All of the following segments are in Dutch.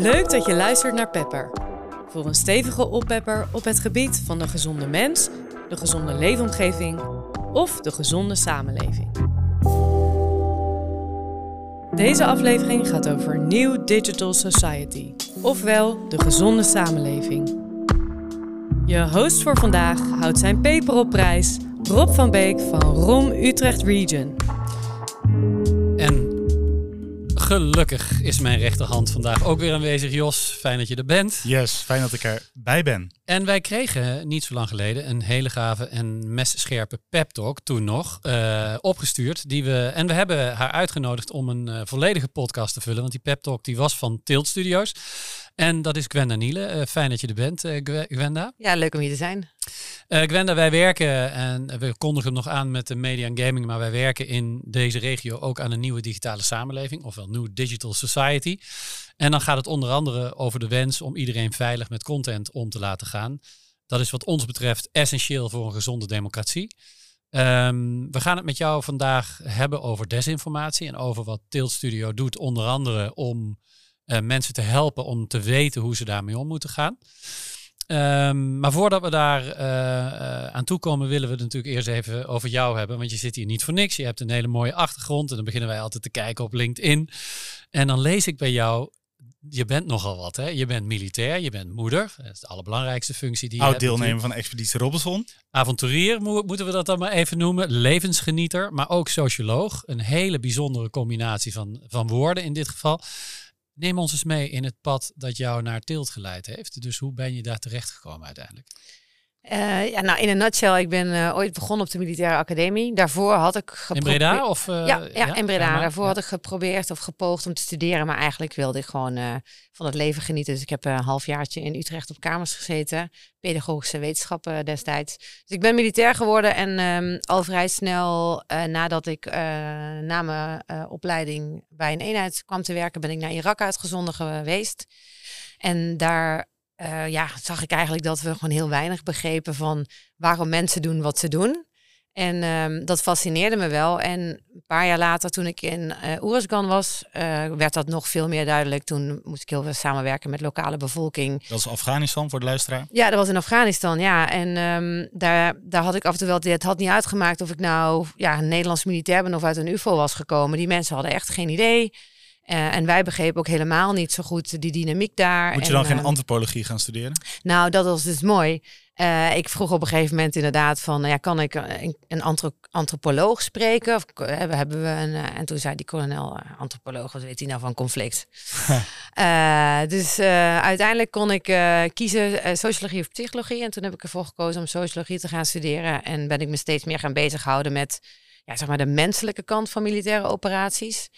Leuk dat je luistert naar Pepper. Voor een stevige oppepper op het gebied van de gezonde mens, de gezonde leefomgeving of de gezonde samenleving. Deze aflevering gaat over New Digital Society, ofwel de gezonde samenleving. Je host voor vandaag houdt zijn peper op prijs, Rob van Beek van ROM Utrecht Region. Gelukkig is mijn rechterhand vandaag ook weer aanwezig. Jos, fijn dat je er bent. Yes, fijn dat ik erbij ben. En wij kregen niet zo lang geleden een hele gave en messcherpe pep talk, toen nog, eh, opgestuurd. Die we, en we hebben haar uitgenodigd om een eh, volledige podcast te vullen. Want die pep talk die was van Tilt Studios. En dat is Gwenda Niele. Eh, fijn dat je er bent, uh, Gwenda. Ja, leuk om hier te zijn. Uh, Gwenda, wij werken, en we kondigen hem nog aan met de media en gaming, maar wij werken in deze regio ook aan een nieuwe digitale samenleving, ofwel New Digital Society. En dan gaat het onder andere over de wens om iedereen veilig met content om te laten gaan. Dat is wat ons betreft essentieel voor een gezonde democratie. Um, we gaan het met jou vandaag hebben over desinformatie en over wat Tilt Studio doet, onder andere om uh, mensen te helpen om te weten hoe ze daarmee om moeten gaan. Um, maar voordat we daar uh, uh, aan toe komen, willen we het natuurlijk eerst even over jou hebben. Want je zit hier niet voor niks. Je hebt een hele mooie achtergrond. En dan beginnen wij altijd te kijken op LinkedIn. En dan lees ik bij jou. Je bent nogal wat, hè? Je bent militair, je bent moeder. Dat is de allerbelangrijkste functie die je Oud hebt. deelnemer van Expeditie Robinson. Avonturier mo moeten we dat dan maar even noemen. Levensgenieter, maar ook socioloog. Een hele bijzondere combinatie van, van woorden in dit geval. Neem ons eens mee in het pad dat jou naar Tilt geleid heeft. Dus hoe ben je daar terecht gekomen uiteindelijk? Uh, ja, nou, in een nutshell, ik ben uh, ooit begonnen op de militaire academie. Daarvoor had ik geprobeerd... In Breda? Of, uh, ja, ja, ja, in Breda. Ja, Daarvoor had ik geprobeerd of gepoogd om te studeren. Maar eigenlijk wilde ik gewoon van het leven genieten. Dus ik heb een halfjaartje in Utrecht op kamers gezeten. Pedagogische wetenschappen destijds. Dus ik ben militair geworden. En um, al vrij snel nadat ik na mijn opleiding bij een eenheid kwam te werken... ben ik naar Irak uitgezonden geweest. En daar uh, ja, zag ik eigenlijk dat we gewoon heel weinig begrepen van waarom mensen doen wat ze doen. En um, dat fascineerde me wel. En een paar jaar later, toen ik in uh, Oeruzgan was, uh, werd dat nog veel meer duidelijk. Toen moest ik heel veel samenwerken met lokale bevolking. Dat is Afghanistan voor de luisteraar? Ja, dat was in Afghanistan, ja. En um, daar, daar had ik af en toe wel, het had niet uitgemaakt of ik nou ja, een Nederlands militair ben of uit een UFO was gekomen. Die mensen hadden echt geen idee. Uh, en wij begrepen ook helemaal niet zo goed die dynamiek daar. Moet je dan en, geen uh, antropologie gaan studeren? Nou, dat was dus mooi. Uh, ik vroeg op een gegeven moment inderdaad van, ja, kan ik een, een antro antropoloog spreken? Of hebben we een, en toen zei die kolonel, antropoloog, wat weet hij nou van conflict? dus uiteindelijk kon ik kiezen sociologie of psychologie. En toen heb ik ervoor gekozen om sociologie te gaan studeren. En ben ik me steeds meer gaan bezighouden met, ja, zeg maar de menselijke kant van militaire operaties.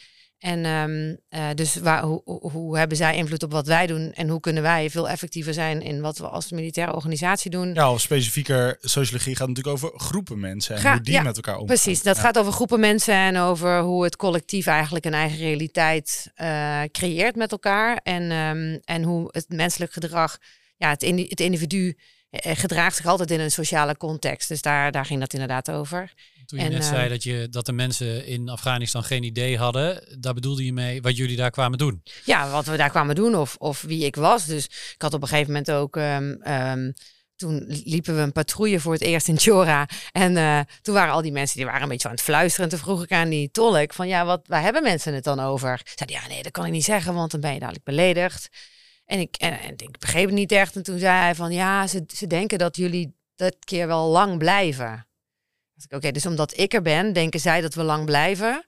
En um, uh, dus waar, hoe, hoe, hebben zij invloed op wat wij doen en hoe kunnen wij veel effectiever zijn in wat we als militaire organisatie doen? Ja, of specifieker sociologie gaat natuurlijk over groepen mensen en hoe die ja, met elkaar omgaan. Precies, dat ja. gaat over groepen mensen en over hoe het collectief eigenlijk een eigen realiteit uh, creëert met elkaar en, um, en hoe het menselijk gedrag, ja, het, in, het individu uh, gedraagt zich altijd in een sociale context. Dus daar, daar ging dat inderdaad over. Toen je en, net uh, zei dat, je, dat de mensen in Afghanistan geen idee hadden, daar bedoelde je mee wat jullie daar kwamen doen? Ja, wat we daar kwamen doen of, of wie ik was. Dus ik had op een gegeven moment ook... Um, um, toen liepen we een patrouille voor het eerst in Chora. En uh, toen waren al die mensen die waren een beetje aan het fluisteren. En toen vroeg ik aan die tolk van ja, wat, waar hebben mensen het dan over? Zeiden ja, nee, dat kan ik niet zeggen, want dan ben je dadelijk beledigd. En ik, en, en ik begreep het niet echt. En toen zei hij van ja, ze, ze denken dat jullie dat keer wel lang blijven. Oké, okay, dus omdat ik er ben, denken zij dat we lang blijven.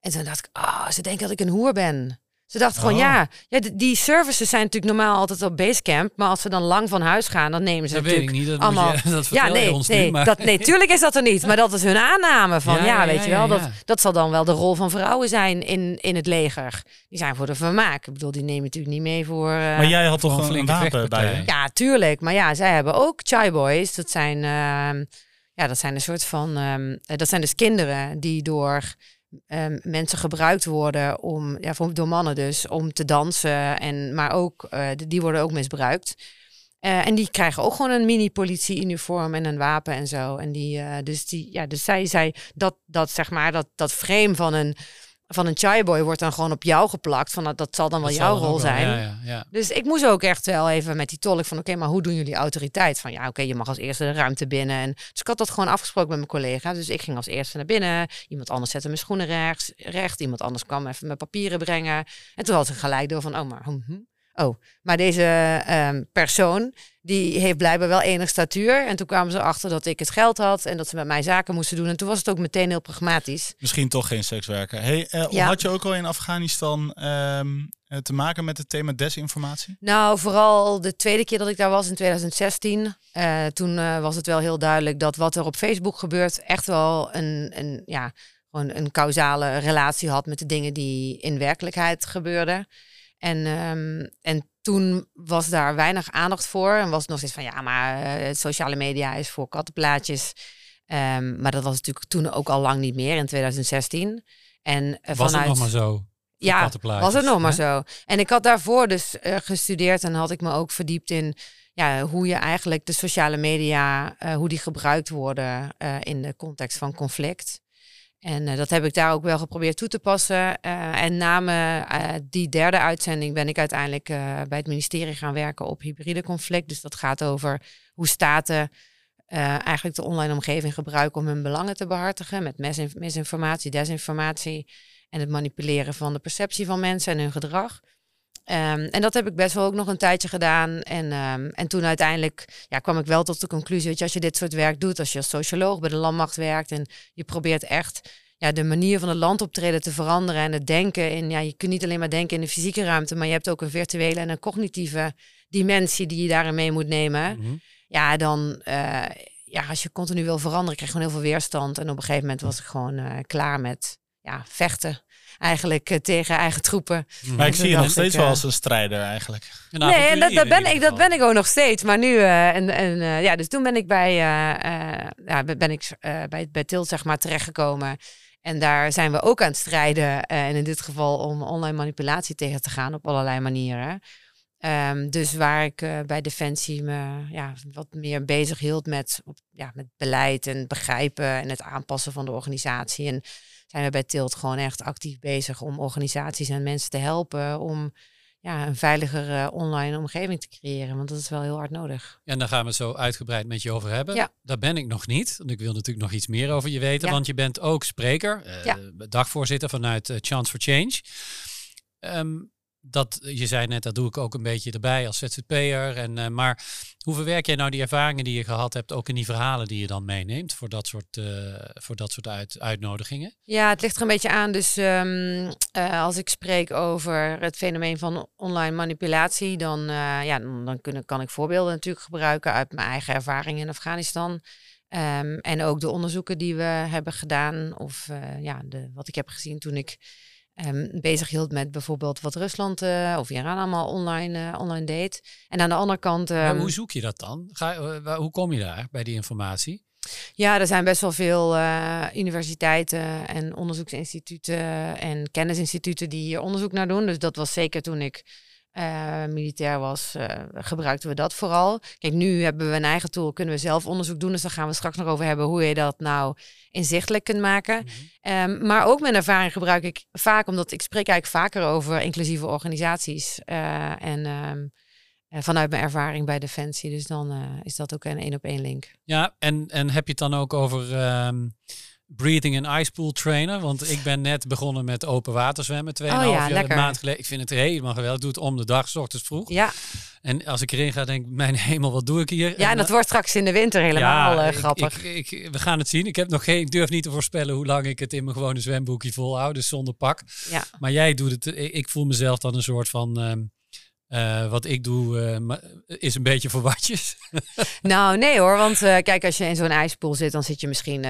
En toen dacht ik, ah, oh, ze denken dat ik een hoer ben. Ze dachten oh. gewoon, ja, ja, die services zijn natuurlijk normaal altijd op basecamp. Maar als ze dan lang van huis gaan, dan nemen ze dat natuurlijk weet ik niet, dat allemaal... Je, dat ja, nee, ons nee, nu, maar... dat, nee, tuurlijk is dat er niet. Maar dat is hun aanname van, ja, ja, ja weet ja, je wel. ja, Dat, dat zal dan wel de rol van vrouwen zijn in, in het leger. Die zijn voor de vermaak. Ik bedoel, die nemen natuurlijk niet mee voor... Uh, maar jij had toch een, een wapen bij je? Ja, tuurlijk. Maar ja, zij hebben ook chai boys. Dat zijn... Uh, ja, dat zijn een soort van. Um, dat zijn dus kinderen die door um, mensen gebruikt worden om, ja, door mannen dus, om te dansen. En, maar ook, uh, die worden ook misbruikt. Uh, en die krijgen ook gewoon een mini-politie-uniform en een wapen en zo. En die, dus, die, ja, dus zij zei dat, dat, zeg maar, dat, dat frame van een van een chaiboy wordt dan gewoon op jou geplakt. Van, dat, dat zal dan wel Dat jouw rol wel, zijn. Ja, ja, ja. Dus ik moest ook echt wel even met die tolk van... oké, maar hoe doen jullie autoriteit? Van ja, oké, je mag als eerste de ruimte binnen. En, dus ik had dat gewoon afgesproken met mijn collega. Dus ik ging als eerste naar binnen. Iemand anders zette mijn schoenen rechts, recht. Iemand anders kwam even mijn papieren brengen. En toen had ik gelijk door van, oh, maar... hm, hm. Oh, maar deze ehm, persoon, die heeft blijkbaar wel enig statuur. En toen kwamen ze erachter dat ik het geld had en dat ze met mij zaken moesten doen. En toen was het ook meteen heel pragmatisch. Misschien toch geen sekswerker. Hey, eh, Ja. Had je ook al in Afghanistan ehm, eh, te maken met het thema desinformatie? Nou, vooral de tweede keer dat ik daar was in 2016. eh, toen was het wel heel duidelijk dat wat er op Facebook gebeurt echt wel een, een, ja, gewoon een causale relatie had met de dingen die in werkelijkheid gebeurden. En, ehm, en toen was daar weinig aandacht voor. En was het nog steeds van ja, maar eh, sociale media is voor kattenplaatjes. Ehm, maar dat was natuurlijk toen ook al lang niet meer in 2016. En eh, Was vanuit het nog maar zo? ja, was het nog maar zo. En ik had daarvoor dus eh, gestudeerd en had ik me ook verdiept in ja, hoe je eigenlijk de sociale media, hoe die gebruikt worden in de context van conflict. En eh, dat heb ik daar ook wel geprobeerd toe te passen. Eh, en na eh, die derde uitzending ben ik uiteindelijk bij het ministerie gaan werken op hybride conflict. Dus dat gaat over hoe staten eigenlijk de online omgeving gebruiken om hun belangen te behartigen. Met misin- misinformatie, desinformatie en het manipuleren van de perceptie van mensen en hun gedrag. Ehm, en dat heb ik best wel ook nog een tijdje gedaan. En, ehm, en toen uiteindelijk ja, kwam ik wel tot de conclusie, weet je, als je dit soort werk doet, als je als socioloog bij de landmacht werkt en je probeert echt ja, de manier van het landoptreden te veranderen en het denken in, ja, je kunt niet alleen maar denken in de fysieke ruimte, maar je hebt ook een virtuele en een cognitieve dimensie die je daarin mee moet nemen. Mhm. Ja, dan, eh, ja, als je continu wil veranderen, krijg je gewoon heel veel weerstand. En op een gegeven moment was ik gewoon eh, klaar met ja, vechten. Eigenlijk eh, tegen eigen troepen. Maar ik zie je nog steeds ik, wel eh, als een strijder eigenlijk. Een nee, en dat, ben ik, dat ben ik ook nog steeds. Maar nu, eh, en, en, eh, ja, dus toen ben ik bij, ja, ben- ik eh, bij, bij Tilt zeg maar terechtgekomen. En daar zijn we ook aan het strijden. eh, en in dit geval om online manipulatie tegen te gaan op allerlei manieren. Ehm, dus waar ik eh, bij Defensie me ja, wat meer bezig hield met, op- ja, met beleid en begrijpen en het aanpassen van de organisatie. En zijn we bij Tilt gewoon echt actief bezig om organisaties en mensen te helpen om ja, een veiligere online omgeving te creëren. Want dat is wel heel hard nodig. En daar gaan we het zo uitgebreid met je over hebben. Ja. Daar ben ik nog niet. Want ik wil natuurlijk nog iets meer over je weten. Ja. Want je bent ook spreker, eh, Ja. dagvoorzitter vanuit eh, Chance for Change. Ehm, dat, je zei net, dat doe ik ook een beetje erbij als ZZP'er. En, eh, maar hoe verwerk jij nou die ervaringen die je gehad hebt, ook in die verhalen die je dan meeneemt voor dat soort, eh, voor dat soort uit, uitnodigingen? Ja, het ligt er een beetje aan. Dus ehm, eh, als ik spreek over het fenomeen van online manipulatie, dan, ja, dan, kunnen, kan ik voorbeelden natuurlijk gebruiken uit mijn eigen ervaring in Afghanistan. Ehm, en ook de onderzoeken die we hebben gedaan, of ja, de, wat ik heb gezien toen ik ehm, bezig hield met bijvoorbeeld wat Rusland eh, of Iran allemaal online, eh, online deed. En aan de andere kant. Maar ehm, hoe zoek je dat dan? Ga, eh, waar- hoe kom je daar bij die informatie? Ja, er zijn best wel veel universiteiten en onderzoeksinstituten en kennisinstituten die hier onderzoek naar doen. Dus dat was zeker toen ik eh, militair was, eh, gebruikten we dat vooral. Kijk, nu hebben we een eigen tool, kunnen we zelf onderzoek doen. Dus daar gaan we straks nog over hebben hoe je dat nou inzichtelijk kunt maken. Ehm, maar ook mijn ervaring gebruik ik vaak, omdat ik spreek eigenlijk vaker over inclusieve organisaties. eh, en ehm, eh, vanuit mijn ervaring bij Defensie. Dus dan is dat ook een één op één link. Ja, en, en heb je het dan ook over ehm, breathing and ice pool trainer? Want ik ben net begonnen met open water zwemmen, 2,5 Oh ja, jaar, maand geleden. Ik vind het helemaal geweldig. Ik doe het om de dag, s ochtends vroeg. Ja, En als ik erin ga, denk ik, mijn hemel, wat doe ik hier? Ja, en dat wordt straks in de winter helemaal Ja, eh, grappig. Ik, ik, we gaan het zien. Ik, heb nog geen, ik durf niet te voorspellen hoe lang ik het in mijn gewone zwemboekje volhoud, dus zonder pak. ja. Maar jij doet het, ik, ik voel mezelf dan een soort van, ehm, eh, wat ik doe, eh, is een beetje voor watjes. Nou, nee hoor, want eh, kijk, als je in zo'n ijspool zit, dan zit je misschien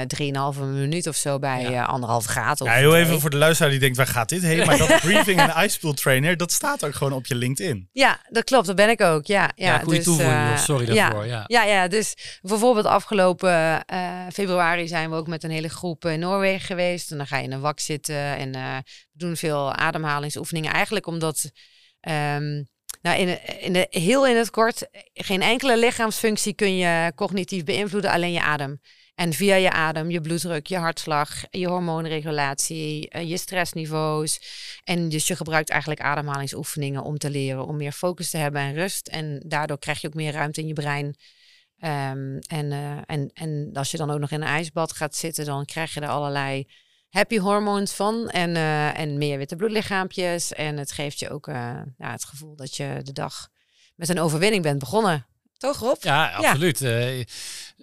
3,5 minuut of zo bij Ja. eh, anderhalf graad. Of Ja, heel even voor de luisteraar die denkt, waar gaat dit heen? Maar dat briefing en ice pool trainer, dat staat ook gewoon op je LinkedIn. Ja, dat klopt, dat ben ik ook. Ja, ja, Ja, goede dus, eh. Sorry ja. daarvoor. Ja. Ja, ja, dus bijvoorbeeld afgelopen eh, februari zijn we ook met een hele groep in Noorwegen geweest. En dan ga je in een wak zitten en eh, we doen veel ademhalingsoefeningen. Eigenlijk omdat, ehm, nou in, in heel in het kort, geen enkele lichaamsfunctie kun je cognitief beïnvloeden, alleen je adem. En via je adem, je bloeddruk, je hartslag, je hormoonregulatie, eh, je stressniveaus. En dus je gebruikt eigenlijk ademhalingsoefeningen om te leren om meer focus te hebben en rust. En daardoor krijg je ook meer ruimte in je brein. Ehm, en, eh, en, en als je dan ook nog in een ijsbad gaat zitten, dan krijg je er allerlei happy hormones van. En, eh, en meer witte bloedlichaampjes. En het geeft je ook ja, het gevoel dat je de dag met een overwinning bent begonnen. Toch, Rob? Ja, absoluut. Eh,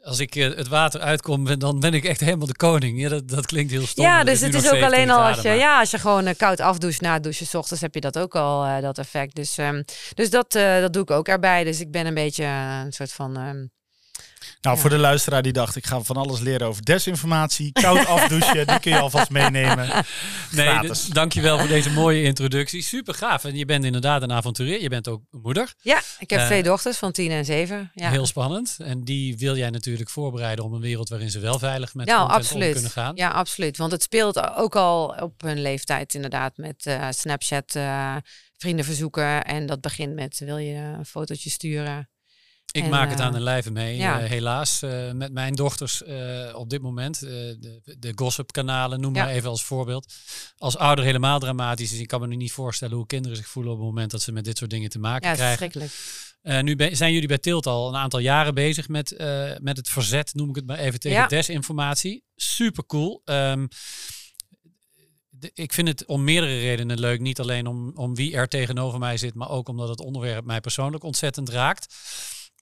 als ik het water uitkom, dan ben ik echt helemaal de koning. Ja, dat, dat klinkt heel stom. Ja, dus het is ook alleen al als je, ja, als je gewoon koud afdoucht na het douchen, s ochtends heb je dat ook al, dat effect. Dus, um, dus dat, dat doe ik ook erbij. Dus ik ben een beetje een soort van um, nou, voor de luisteraar die dacht, ik ga van alles leren over desinformatie, koud afdouchen, die kun je alvast meenemen. Nee, dus, dankjewel voor deze mooie introductie. Super gaaf. En je bent inderdaad een avonturier. Je bent ook moeder. Ja, ik heb twee dochters van tien en zeven. Ja. Heel spannend. En die wil jij natuurlijk voorbereiden om een wereld waarin ze wel veilig met nou, absoluut. kunnen gaan. Ja, absoluut. Want het speelt ook al op hun leeftijd inderdaad met uh, Snapchat, uh, vrienden verzoeken. En dat begint met, wil je een fotootje sturen? Ik maak het aan de lijve mee, eh, helaas. Uh, met mijn dochters uh, op dit moment. de, de gossip-kanalen, noem maar even als voorbeeld. Als ouder helemaal dramatisch is. Ik kan me nu niet voorstellen hoe kinderen zich voelen op het moment dat ze met dit soort dingen te maken ja, krijgen. Uh, nu zijn jullie bij Tilt al een aantal jaren bezig met, met het verzet, noem ik het maar even, tegen desinformatie. Super cool. Um, ik vind het om meerdere redenen leuk. Niet alleen om, om wie er tegenover mij zit, maar ook omdat het onderwerp mij persoonlijk ontzettend raakt.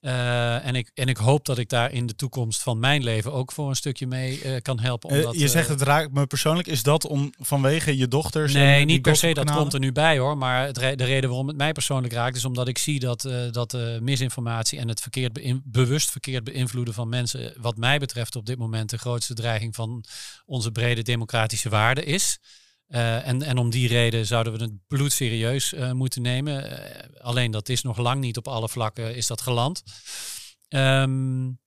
Uh, en, ik, en ik hoop dat ik daar in de toekomst van mijn leven ook voor een stukje mee uh, kan helpen. Omdat, uh, je zegt het raakt me persoonlijk. Is dat om vanwege je dochters? Nee, niet per se. Dat komt er nu bij hoor. Maar het, de reden waarom het mij persoonlijk raakt is omdat ik zie dat, dat misinformatie en het verkeerd bewust verkeerd beïnvloeden van mensen, wat mij betreft op dit moment de grootste dreiging van onze brede democratische waarden is. Uh, en, en om die reden zouden we het bloedserieus uh, moeten nemen. Uh, alleen dat is nog lang niet op alle vlakken is dat geland. Um,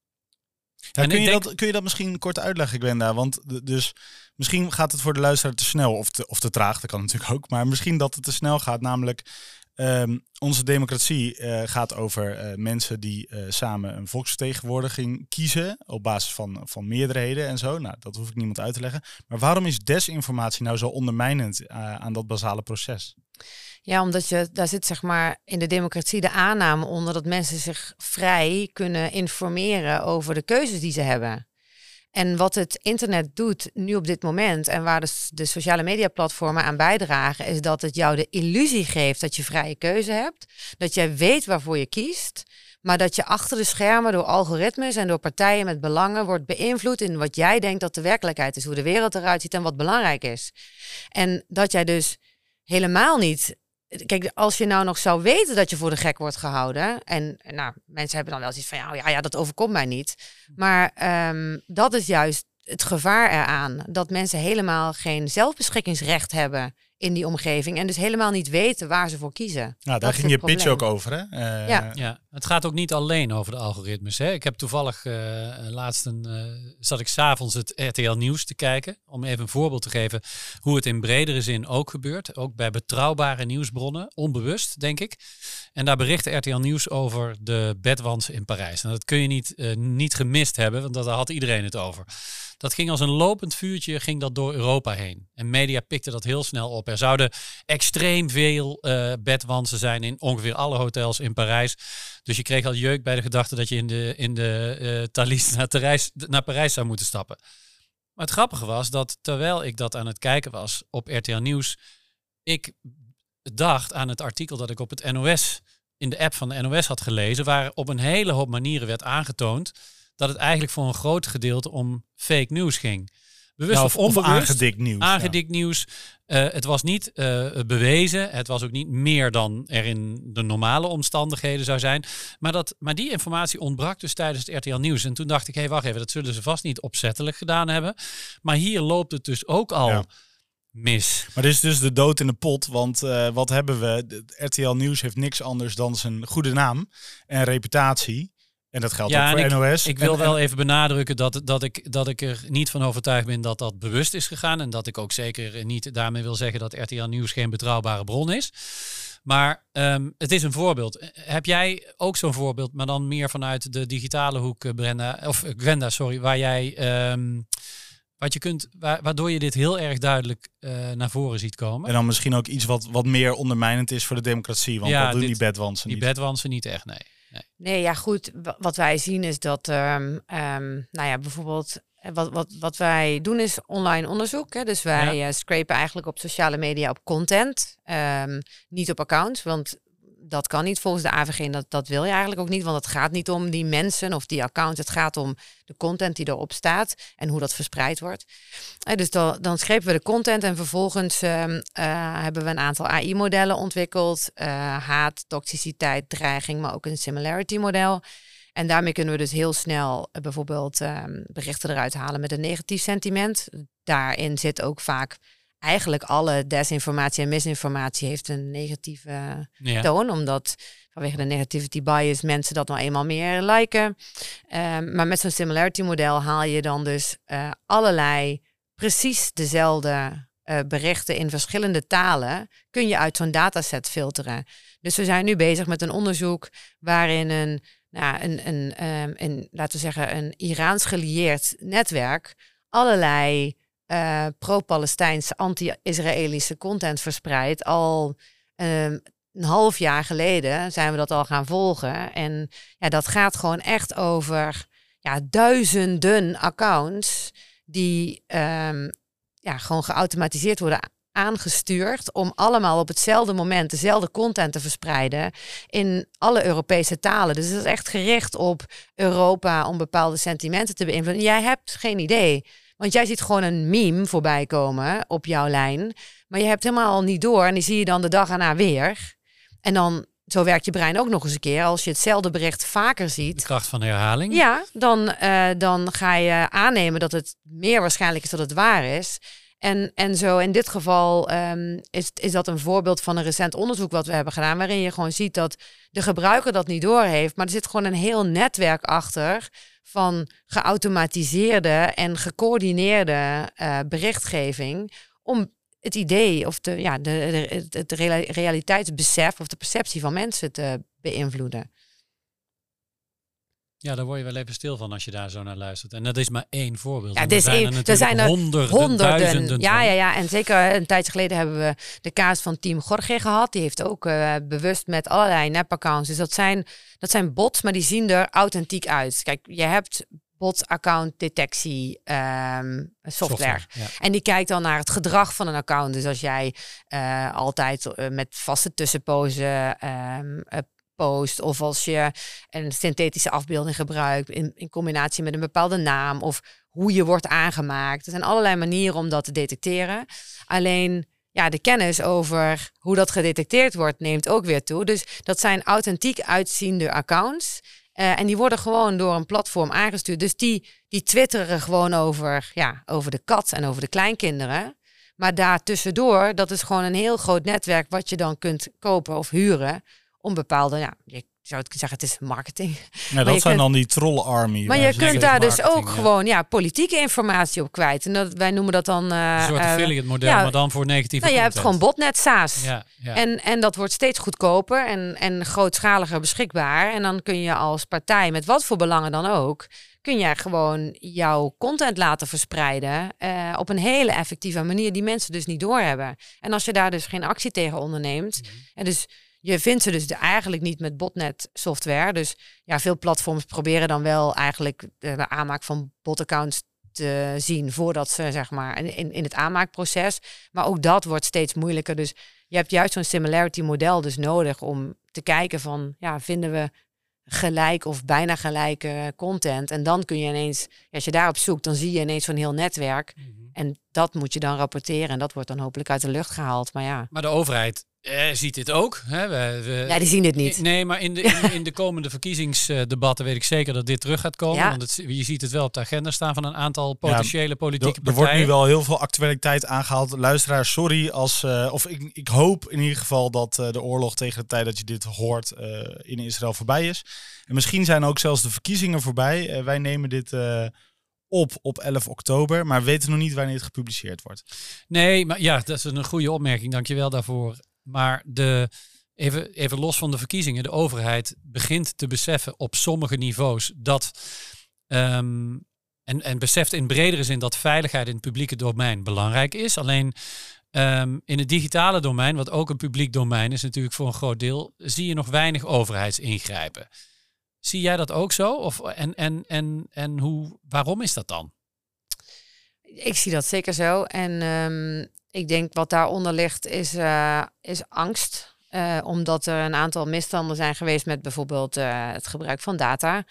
ja, kun, je denk... dat, kun je dat misschien kort uitleggen, Gwenda? Want dus misschien gaat het voor de luisteraar te snel of te, of te traag. Dat kan natuurlijk ook. Maar misschien dat het te snel gaat. Namelijk, Um, onze democratie uh, gaat over uh, mensen die uh, samen een volksvertegenwoordiging kiezen op basis van, van meerderheden en zo. Nou, dat hoef ik niemand uit te leggen. Maar waarom is desinformatie nou zo ondermijnend aan dat basale proces? Ja, omdat je, daar zit zeg maar in de democratie de aanname onder dat mensen zich vrij kunnen informeren over de keuzes die ze hebben. En wat het internet doet nu op dit moment en waar de, de sociale media platformen aan bijdragen, is dat het jou de illusie geeft dat je vrije keuze hebt, dat jij weet waarvoor je kiest, maar dat je achter de schermen door algoritmes en door partijen met belangen wordt beïnvloed in wat jij denkt dat de werkelijkheid is, hoe de wereld eruit ziet en wat belangrijk is. En dat jij dus helemaal niet Kijk, als je nou nog zou weten dat je voor de gek wordt gehouden. En nou, mensen hebben dan wel zoiets van ja, ja, ja dat overkomt mij niet. Maar um, dat is juist het gevaar eraan. Dat mensen helemaal geen zelfbeschikkingsrecht hebben in die omgeving. En dus helemaal niet weten waar ze voor kiezen. Nou, daar ging je pitch ook over, hè? Uh, ja. ja, het gaat ook niet alleen over de algoritmes. Hè? Ik heb toevallig uh, laatst een, uh, zat ik s'avonds het RTL Nieuws te kijken. Om even een voorbeeld te geven hoe het in bredere zin ook gebeurt. Ook bij betrouwbare nieuwsbronnen. Onbewust, denk ik. En daar berichtte RTL Nieuws over de bedwans in Parijs. En dat kun je niet, niet gemist hebben, want daar had iedereen het over. Dat ging als een lopend vuurtje ging dat door Europa heen. En media pikte dat heel snel op. Er zouden extreem veel uh, bedwansen zijn in ongeveer alle hotels in Parijs. Dus je kreeg al jeuk bij de gedachte dat je in de, in de uh, Thalys naar Parijs zou moeten stappen. Maar het grappige was dat terwijl ik dat aan het kijken was op RTL Nieuws, ik dacht aan het artikel dat ik op het NOS, in de app van de NOS had gelezen, waar op een hele hoop manieren werd aangetoond dat het eigenlijk voor een groot gedeelte om fake news ging. Bewust nou, of, onbewust. Aangedikt nieuws. Aangedikt nieuws. Uh, het was niet uh, bewezen. Het was ook niet meer dan er in de normale omstandigheden zou zijn. Maar, dat, maar die informatie ontbrak dus tijdens het RTL Nieuws. En toen dacht ik, hé, hey, wacht even, dat zullen ze vast niet opzettelijk gedaan hebben. Maar hier loopt het dus ook al. Mis. Maar dit is dus de dood in de pot, want uh, wat hebben we? RTL Nieuws heeft niks anders dan zijn goede naam en reputatie. En dat geldt ook voor NOS. Ik wil wel even benadrukken dat, dat, ik, dat ik er niet van overtuigd ben dat dat bewust is gegaan. En dat ik ook zeker niet daarmee wil zeggen dat RTL Nieuws geen betrouwbare bron is. Maar um, het is een voorbeeld. Heb jij ook zo'n voorbeeld, maar dan meer vanuit de digitale hoek, eh, Brenda, of Gwenda, sorry, waar jij um, wat je kunt, waardoor je dit heel erg duidelijk uh, naar voren ziet komen. En dan misschien ook iets wat, wat meer ondermijnend is voor de democratie. Want ja, dat doen die bedwansen niet. Die bedwansen niet echt, nee. Nee, nee ja goed. Wat wij zien is dat, um, nou ja, bijvoorbeeld eh, wat, wat, wat wij doen is online onderzoek. Hè? Dus wij ja. scrapen eigenlijk op sociale media op content, um, niet op accounts. Want dat kan niet volgens de AVG en dat, dat wil je eigenlijk ook niet. Want het gaat niet om die mensen of die accounts. Het gaat om de content die erop staat en hoe dat verspreid wordt. Uh, dus dan, dan we de content en vervolgens uh, uh, hebben we een aantal AI-modellen ontwikkeld. Eh, haat, toxiciteit, dreiging, maar ook een similarity-model. En daarmee kunnen we dus heel snel eh, bijvoorbeeld ehm, berichten eruit halen met een negatief sentiment. Daarin zit ook vaak eigenlijk alle desinformatie en misinformatie heeft een negatieve toon, omdat vanwege de negativity bias mensen dat nou eenmaal meer liken. Um, maar met zo'n similarity model haal je dan dus uh, allerlei precies dezelfde uh, berichten in verschillende talen, kun je uit zo'n dataset filteren. Dus we zijn nu bezig met een onderzoek waarin een, nou, een, een, um, een laten we zeggen, een Iraans gelieerd netwerk allerlei uh, pro-Palestijnse, anti-Israëlische content verspreidt. Al um, een half jaar geleden zijn we dat al gaan volgen. En ja, dat gaat gewoon echt over ja, duizenden accounts die um, ja, gewoon geautomatiseerd worden aangestuurd om allemaal op hetzelfde moment dezelfde content te verspreiden in alle Europese talen. Dus het is echt gericht op Europa om bepaalde sentimenten te beïnvloeden. Jij hebt geen idee want jij ziet gewoon een meme voorbij komen op jouw lijn. Maar je hebt helemaal niet door. En die zie je dan de dag erna weer. En dan, zo werkt je brein ook nog eens een keer. Als je hetzelfde bericht vaker ziet. De kracht van herhaling. Ja, dan, uh, dan ga je aannemen dat het meer waarschijnlijk is dat het waar is. En, en zo in dit geval um, is, is dat een voorbeeld van een recent onderzoek wat we hebben gedaan, waarin je gewoon ziet dat de gebruiker dat niet doorheeft, maar er zit gewoon een heel netwerk achter van geautomatiseerde en gecoördineerde uh, berichtgeving om het idee of de, ja, de, de, het realiteitsbesef of de perceptie van mensen te beïnvloeden. Ja, daar word je wel even stil van als je daar zo naar luistert. En dat is maar één voorbeeld. Ja, er zijn er, er zijn er honderden, honderden. Ja, ja, ja. En zeker een tijdje geleden hebben we de kaas van Team Gorge gehad. Die heeft ook uh, bewust met allerlei nep-accounts. Dus dat zijn, dat zijn bots, maar die zien er authentiek uit. Kijk, je hebt bot-account detectie um, software. En die kijkt dan naar het gedrag van een account. Dus als jij uh, altijd uh, met vaste tussenpozen um, post of als je een synthetische afbeelding gebruikt in, in combinatie met een bepaalde naam of hoe je wordt aangemaakt. Er zijn allerlei manieren om dat te detecteren. Alleen ja, de kennis over hoe dat gedetecteerd wordt neemt ook weer toe. Dus dat zijn authentiek uitziende accounts. Uh, en die worden gewoon door een platform aangestuurd. Dus die, die twitteren gewoon over, ja, over de kat en over de kleinkinderen. Maar daartussendoor, dat is gewoon een heel groot netwerk wat je dan kunt kopen of huren om bepaalde, ja, je zou het zeggen, het is marketing. Ja, dat zijn dan die trollarmy. Maar je kunt daar dus ook gewoon ja, politieke informatie op kwijt. En dat, wij noemen dat dan... Uh, een soort uh, affiliate model, maar dan voor negatieve nou, Je hebt gewoon botnet SaaS. Ja, ja. En, en dat wordt steeds goedkoper en, en grootschaliger beschikbaar. En dan kun je als partij, met wat voor belangen dan ook... kun je gewoon jouw content laten verspreiden... Uh, op een hele effectieve manier die mensen dus niet doorhebben. En als je daar dus geen actie tegen onderneemt... Mhm. en dus je vindt ze dus eigenlijk niet met botnet software. Dus ja, veel platforms proberen dan wel eigenlijk de aanmaak van botaccounts te zien voordat ze zeg maar in, in het aanmaakproces. Maar ook dat wordt steeds moeilijker. Dus je hebt juist zo'n similarity model dus nodig om te kijken van ja, vinden we gelijk of bijna gelijke content. En dan kun je ineens, als je daarop zoekt, dan zie je ineens zo'n heel netwerk. Mhm. En dat moet je dan rapporteren. En dat wordt dan hopelijk uit de lucht gehaald. Maar ja. Maar de overheid eh, ziet dit ook. Hè? We, we, ja, die zien dit niet. Nee, maar in de, in, in de komende verkiezingsdebatten weet ik zeker dat dit terug gaat komen. Ja. Want het, je ziet het wel op de agenda staan van een aantal potentiële politieke partijen. Er wordt nu wel heel veel actualiteit aangehaald. Luisteraars, sorry als... Uh, of ik, ik hoop in ieder geval dat uh, de oorlog tegen de tijd dat je dit hoort uh, in Israël voorbij is. En misschien zijn ook zelfs de verkiezingen voorbij. wij nemen dit op op 11 oktober, maar weten nog niet wanneer het gepubliceerd wordt. Nee, maar ja, dat is een goede opmerking. Dankjewel daarvoor. Maar de, even, even los van de verkiezingen, de overheid begint te beseffen op sommige niveaus dat. Ehm, en, en beseft in bredere zin dat veiligheid in het publieke domein belangrijk is. Alleen ehm, in het digitale domein, wat ook een publiek domein is, natuurlijk voor een groot deel, zie je nog weinig overheidsingrijpen. Zie jij dat ook zo? Of, en en, en, en hoe, waarom is dat dan? Ik zie dat zeker zo. En ehm, ik denk wat daaronder ligt is, uh, is angst. Uh, omdat er een aantal misstanden zijn geweest met bijvoorbeeld uh, het gebruik van data.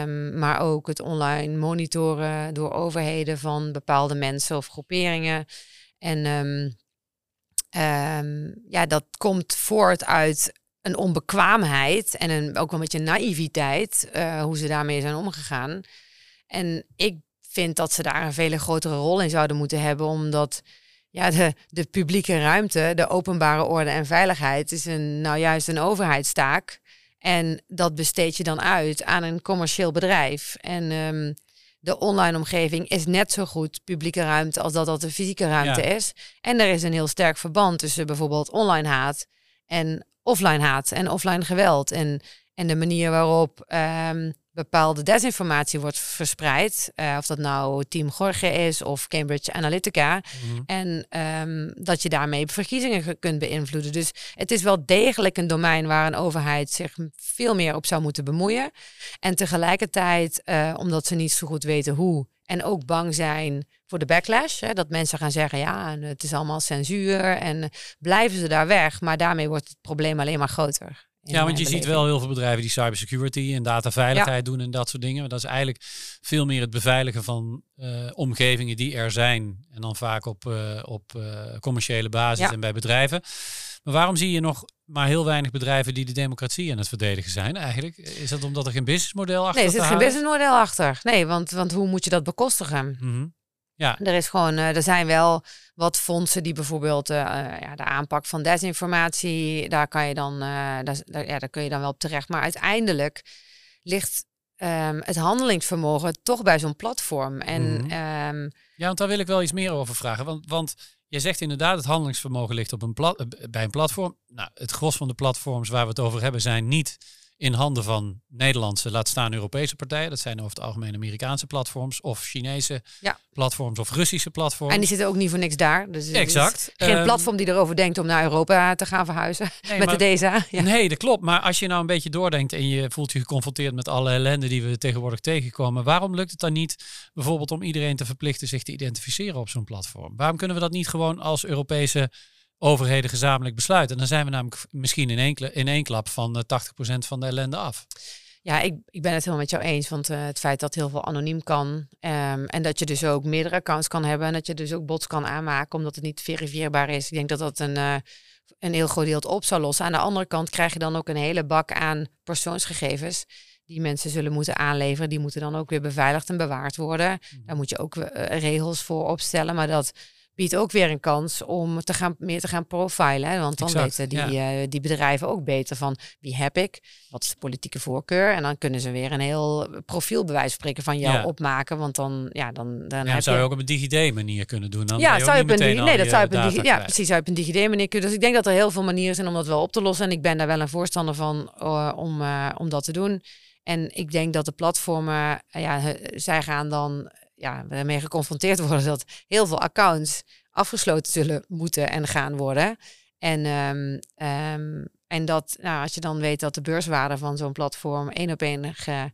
Um, maar ook het online monitoren door overheden van bepaalde mensen of groeperingen. En um, um, ja, dat komt voort uit een onbekwaamheid en een, ook wel een beetje naïviteit, hoe ze daarmee zijn omgegaan. En ik vind dat ze daar een veel grotere rol in zouden moeten hebben, omdat ja, de, de publieke ruimte, de openbare orde en veiligheid is een, nou juist een overheidstaak. En dat besteed je dan uit aan een commercieel bedrijf. En um, de online omgeving is net zo goed publieke ruimte als dat dat de fysieke ruimte is. En er is een heel sterk verband tussen bijvoorbeeld online haat en offline haat en offline geweld. En, en de manier waarop um, bepaalde desinformatie wordt verspreid. Uh, of dat nou Team Gorge is of Cambridge Analytica. Mhm. En um, dat je daarmee verkiezingen kunt beïnvloeden. Dus het is wel degelijk een domein waar een overheid zich veel meer op zou moeten bemoeien. En tegelijkertijd, uh, omdat ze niet zo goed weten hoe. En ook bang zijn voor de backlash. Hè, dat mensen gaan zeggen, ja, het is allemaal censuur. En blijven ze daar weg. Maar daarmee wordt het probleem alleen maar groter. Ja, want je ziet wel heel veel bedrijven die cybersecurity en dataveiligheid doen en dat soort dingen. Maar dat is eigenlijk veel meer het beveiligen van uh, omgevingen die er zijn. En dan vaak op, uh, op uh, commerciële basis en bij bedrijven. Maar waarom zie je nog maar heel weinig bedrijven die de democratie aan het verdedigen zijn eigenlijk? Is dat omdat er geen businessmodel achter Nee, er zit geen businessmodel achter. Nee, want, want hoe moet je dat bekostigen? Mm -hmm. Ja. Er, is gewoon, uh, er zijn wel wat fondsen die bijvoorbeeld uh, ja, de aanpak van desinformatie, daar kan je dan, uh, daar, ja, daar kun je dan wel op terecht. Maar uiteindelijk ligt um, het handelingsvermogen toch bij zo'n platform. En, mm -hmm. um, ja, want daar wil ik wel iets meer over vragen. Want, want je zegt inderdaad, het handelingsvermogen ligt op een plat, bij een platform. Nou, het gros van de platforms waar we het over hebben zijn niet in handen van Nederlandse, laat staan Europese partijen. Dat zijn over het algemeen Amerikaanse platforms of Chinese ja. platforms of Russische platforms. En die zitten ook niet voor niks daar. Dus exact. geen um, platform die erover denkt om naar Europa te gaan verhuizen nee, met maar, de DESA. Ja. Nee, dat klopt. Maar als je nou een beetje doordenkt en je voelt je geconfronteerd met alle ellende die we tegenwoordig tegenkomen, waarom lukt het dan niet bijvoorbeeld om iedereen te verplichten zich te identificeren op zo'n platform? Waarom kunnen we dat niet gewoon als Europese overheden gezamenlijk besluiten. En dan zijn we namelijk misschien in één, in één klap van uh, 80% van de ellende af. Ja, ik, ik ben het helemaal met jou eens. Want uh, het feit dat heel veel anoniem kan. Um, en dat je dus ook meerdere accounts kan hebben. En dat je dus ook bots kan aanmaken omdat het niet verifieerbaar is. Ik denk dat dat een, uh, een heel groot deel op zal lossen. Aan de andere kant krijg je dan ook een hele bak aan persoonsgegevens. Die mensen zullen moeten aanleveren. Die moeten dan ook weer beveiligd en bewaard worden. Mm. Daar moet je ook uh, regels voor opstellen. Maar dat biedt ook weer een kans om te gaan, meer te gaan profilen. Hè? Want dan exact, weten die, ja. uh, die bedrijven ook beter van wie heb ik, wat is de politieke voorkeur. En dan kunnen ze weer een heel profielbewijs spreken van jou ja. opmaken. Want dan, ja, dan, dan ja, zou je ook op een DigiD manier kunnen doen. Dan ja, zou je op een nee, dat zou je op een ja, precies, zou je op een DigiD manier kunnen. Dus ik denk dat er heel veel manieren zijn om dat wel op te lossen. En ik ben daar wel een voorstander van uh, om, uh, om dat te doen. En ik denk dat de platformen, ja, zij gaan dan ja, ermee geconfronteerd worden dat heel veel accounts afgesloten zullen moeten en gaan worden. En, um, um, en dat, nou, als je dan weet dat de beurswaarde van zo'n platform één op één ge,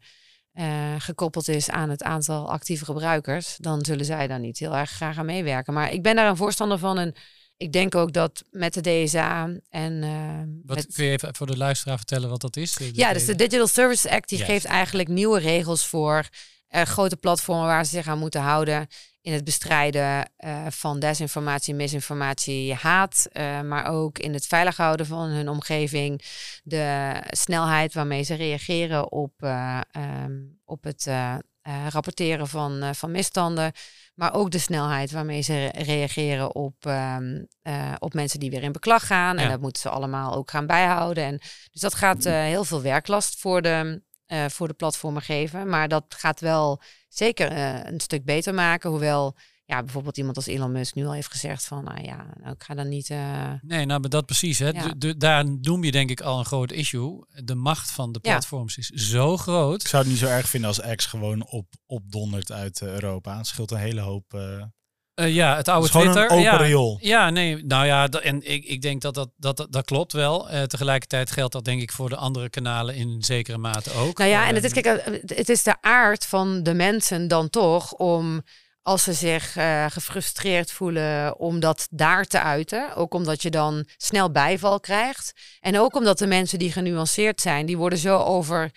uh, gekoppeld is aan het aantal actieve gebruikers, dan zullen zij daar niet heel erg graag aan meewerken. Maar ik ben daar een voorstander van en ik denk ook dat met de DSA en. Uh, wat met... kun je even voor de luisteraar vertellen wat dat is? Ja, dus de Digital Services Act die geeft eigenlijk nieuwe regels voor uh, grote platformen waar ze zich aan moeten houden in het bestrijden uh, van desinformatie, misinformatie, haat, uh, maar ook in het veilig houden van hun omgeving, de snelheid waarmee ze reageren op, um, op het rapporteren van, van misstanden, maar ook de snelheid waarmee ze reageren op, um, op mensen die weer in beklag gaan. Ja. En dat moeten ze allemaal ook gaan bijhouden. En, dus dat gaat heel veel werklast voor de, uh, voor de platformen geven. Maar dat gaat wel zeker uh, een stuk beter maken. Hoewel ja, bijvoorbeeld iemand als Elon Musk nu al heeft gezegd van, nou ja, nou, ik ga dan niet... Uh... Nee, nou, maar dat precies. Hè. De, daar noem je denk ik al een groot issue. De macht van de platforms is zo groot. Ik zou het niet zo erg vinden als X gewoon op, opdondert uit Europa. Het scheelt een hele hoop... Uh, ja, het oude het Twitter. Een open ja, riool. ja, nee, nou ja, en ik, ik denk dat dat, dat, dat, klopt wel. Uh, tegelijkertijd geldt dat denk ik voor de andere kanalen in zekere mate ook. Nou ja, en het is, kijk, het is de aard van de mensen dan toch om als ze zich uh, gefrustreerd voelen om dat daar te uiten. Ook omdat je dan snel bijval krijgt. En ook omdat de mensen die genuanceerd zijn, die worden zo over,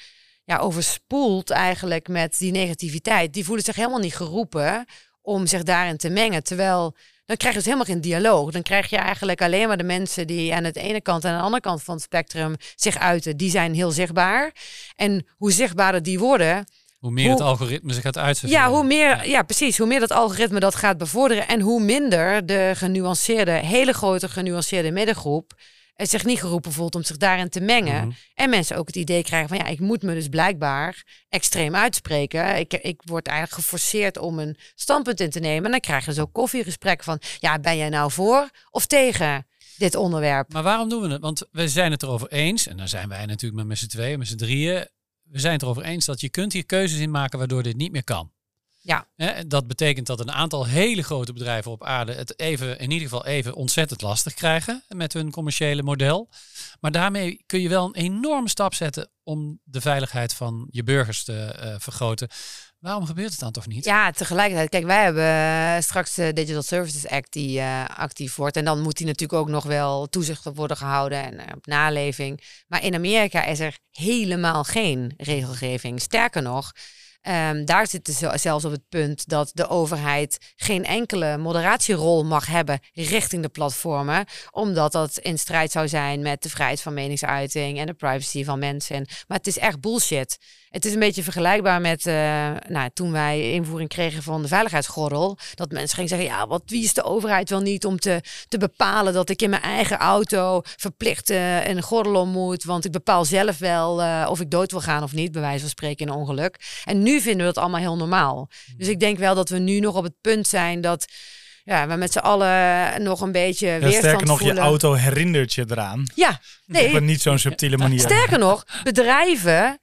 ja, overspoeld eigenlijk met die negativiteit. Die voelen zich helemaal niet geroepen om zich daarin te mengen. Terwijl dan krijg je dus helemaal geen dialoog. Dan krijg je eigenlijk alleen maar de mensen die aan de ene kant en aan de andere kant van het spectrum zich uiten. Die zijn heel zichtbaar. En hoe zichtbaarder die worden, hoe meer het algoritme zich gaat uitzetten. Ja, hoe meer, ja. precies. Hoe meer dat algoritme dat gaat bevorderen. En hoe minder de genuanceerde, hele grote genuanceerde middengroep het zich niet geroepen voelt om zich daarin te mengen. Mhm. En mensen ook het idee krijgen van ja, ik moet me dus blijkbaar extreem uitspreken. Ik, ik word eigenlijk geforceerd om een standpunt in te nemen. En dan krijgen ze ook koffiegesprekken van ja, ben jij nou voor of tegen? Dit onderwerp. Maar waarom doen we het? Want we zijn het erover eens, en dan zijn wij natuurlijk met, met z'n tweeën, met z'n drieën. We zijn het erover eens dat je kunt hier keuzes in maken waardoor dit niet meer kan. Ja. dat betekent dat een aantal hele grote bedrijven op aarde het even, in ieder geval even ontzettend lastig krijgen met hun commerciële model. Maar daarmee kun je wel een enorme stap zetten om de veiligheid van je burgers te uh, vergroten. Waarom gebeurt het dan toch niet? Ja, tegelijkertijd. Kijk, wij hebben eh, straks de Digital Services Act die uh, actief wordt. En dan moet die natuurlijk ook nog wel toezicht op worden gehouden en op naleving. Maar in Amerika is er helemaal geen regelgeving. Sterker nog, Um, daar zitten ze zelfs op het punt dat de overheid geen enkele moderatierol mag hebben richting de platformen, omdat dat in strijd zou zijn met de vrijheid van meningsuiting en de privacy van mensen. Maar het is echt bullshit. Het is een beetje vergelijkbaar met uh, nou, toen wij invoering kregen van de veiligheidsgordel. Dat mensen gingen zeggen, ja, wat, wie is de overheid wel niet om te, te bepalen dat ik in mijn eigen auto verplicht een gordel om moet. Want ik bepaal zelf wel uh, of ik dood wil gaan of niet, bij wijze van spreken in een ongeluk. En nu vinden we dat allemaal heel normaal. Dus ik denk wel dat we nu nog op het punt zijn dat ja, we met z'n allen nog een beetje ja, weerstand Sterker nog, voelen. je auto herinnert je eraan. Ja, nee. Op een niet zo'n subtiele manier. Sterker nog, bedrijven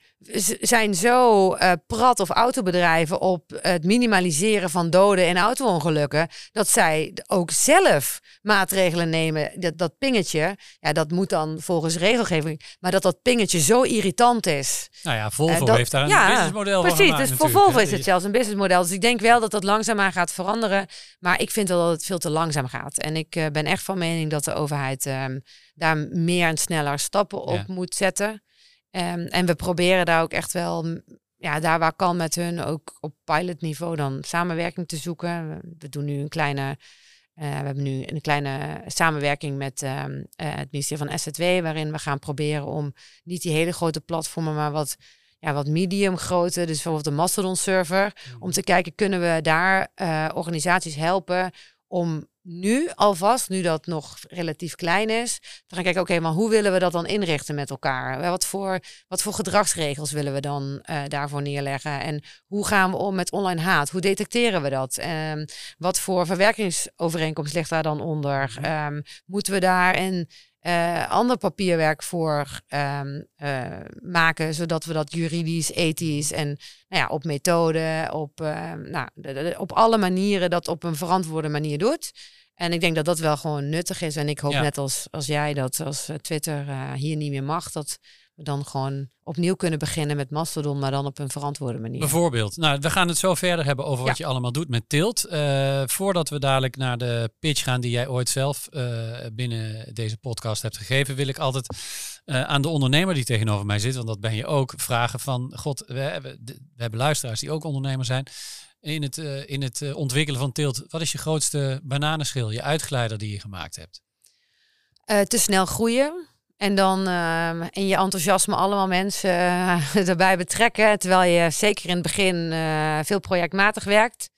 zijn zo uh, prat of autobedrijven op het minimaliseren van doden en auto-ongelukken, dat zij ook zelf maatregelen nemen. Dat, dat pingetje, ja, dat moet dan volgens regelgeving, maar dat dat pingetje zo irritant is. Nou ja, Volvo uh, dat, heeft daar een ja, businessmodel precies, Precies, dus voor Volvo is het zelfs een businessmodel. Dus ik denk wel dat dat langzaamaan gaat veranderen, maar ik vind wel dat het veel te langzaam gaat. En ik uh, ben echt van mening dat de overheid ehm, daar meer en sneller stappen op ja. moet zetten. Um, en we proberen daar ook echt wel, ja, daar waar kan met hun ook op pilotniveau dan samenwerking te zoeken. We doen nu een kleine, uh, we hebben nu een kleine samenwerking met uh, uh, het ministerie van SZW, waarin we gaan proberen om niet die hele grote platformen, maar wat ja, wat medium grote, dus bijvoorbeeld de Mastodon server, om te kijken kunnen we daar uh, organisaties helpen om nu alvast, nu dat nog relatief klein is, te gaan kijken, oké, maar hoe willen we dat dan inrichten met elkaar? Wat voor, wat voor gedragsregels willen we dan uh, daarvoor neerleggen? En hoe gaan we om met online haat? Hoe detecteren we dat? Um, wat voor verwerkingsovereenkomst ligt daar dan onder? Um, moeten we daar een uh, ander papierwerk voor um, uh, maken, zodat we dat juridisch, ethisch en nou ja, op methode, op, uh, nou, de, de, op alle manieren dat op een verantwoorde manier doet. En ik denk dat dat wel gewoon nuttig is. En ik hoop ja. net als, als jij dat als Twitter hier niet meer mag, dat we dan gewoon opnieuw kunnen beginnen met Mastodon, maar dan op een verantwoorde manier. Bijvoorbeeld. Nou, we gaan het zo verder hebben over wat je allemaal doet met Tilt. Uh, voordat we dadelijk naar de pitch gaan die jij ooit zelf uh, binnen deze podcast hebt gegeven, wil ik altijd uh, aan de ondernemer die tegenover mij zit, want dat ben je ook, vragen van, god, we hebben, we hebben luisteraars die ook ondernemer zijn. In het, in het ontwikkelen van Tilt, wat is je grootste bananenschil, je uitgeleider die je gemaakt hebt? te snel groeien. En dan uh, in je enthousiasme allemaal mensen uh, erbij betrekken. Terwijl je zeker in het begin uh, veel projectmatig werkt.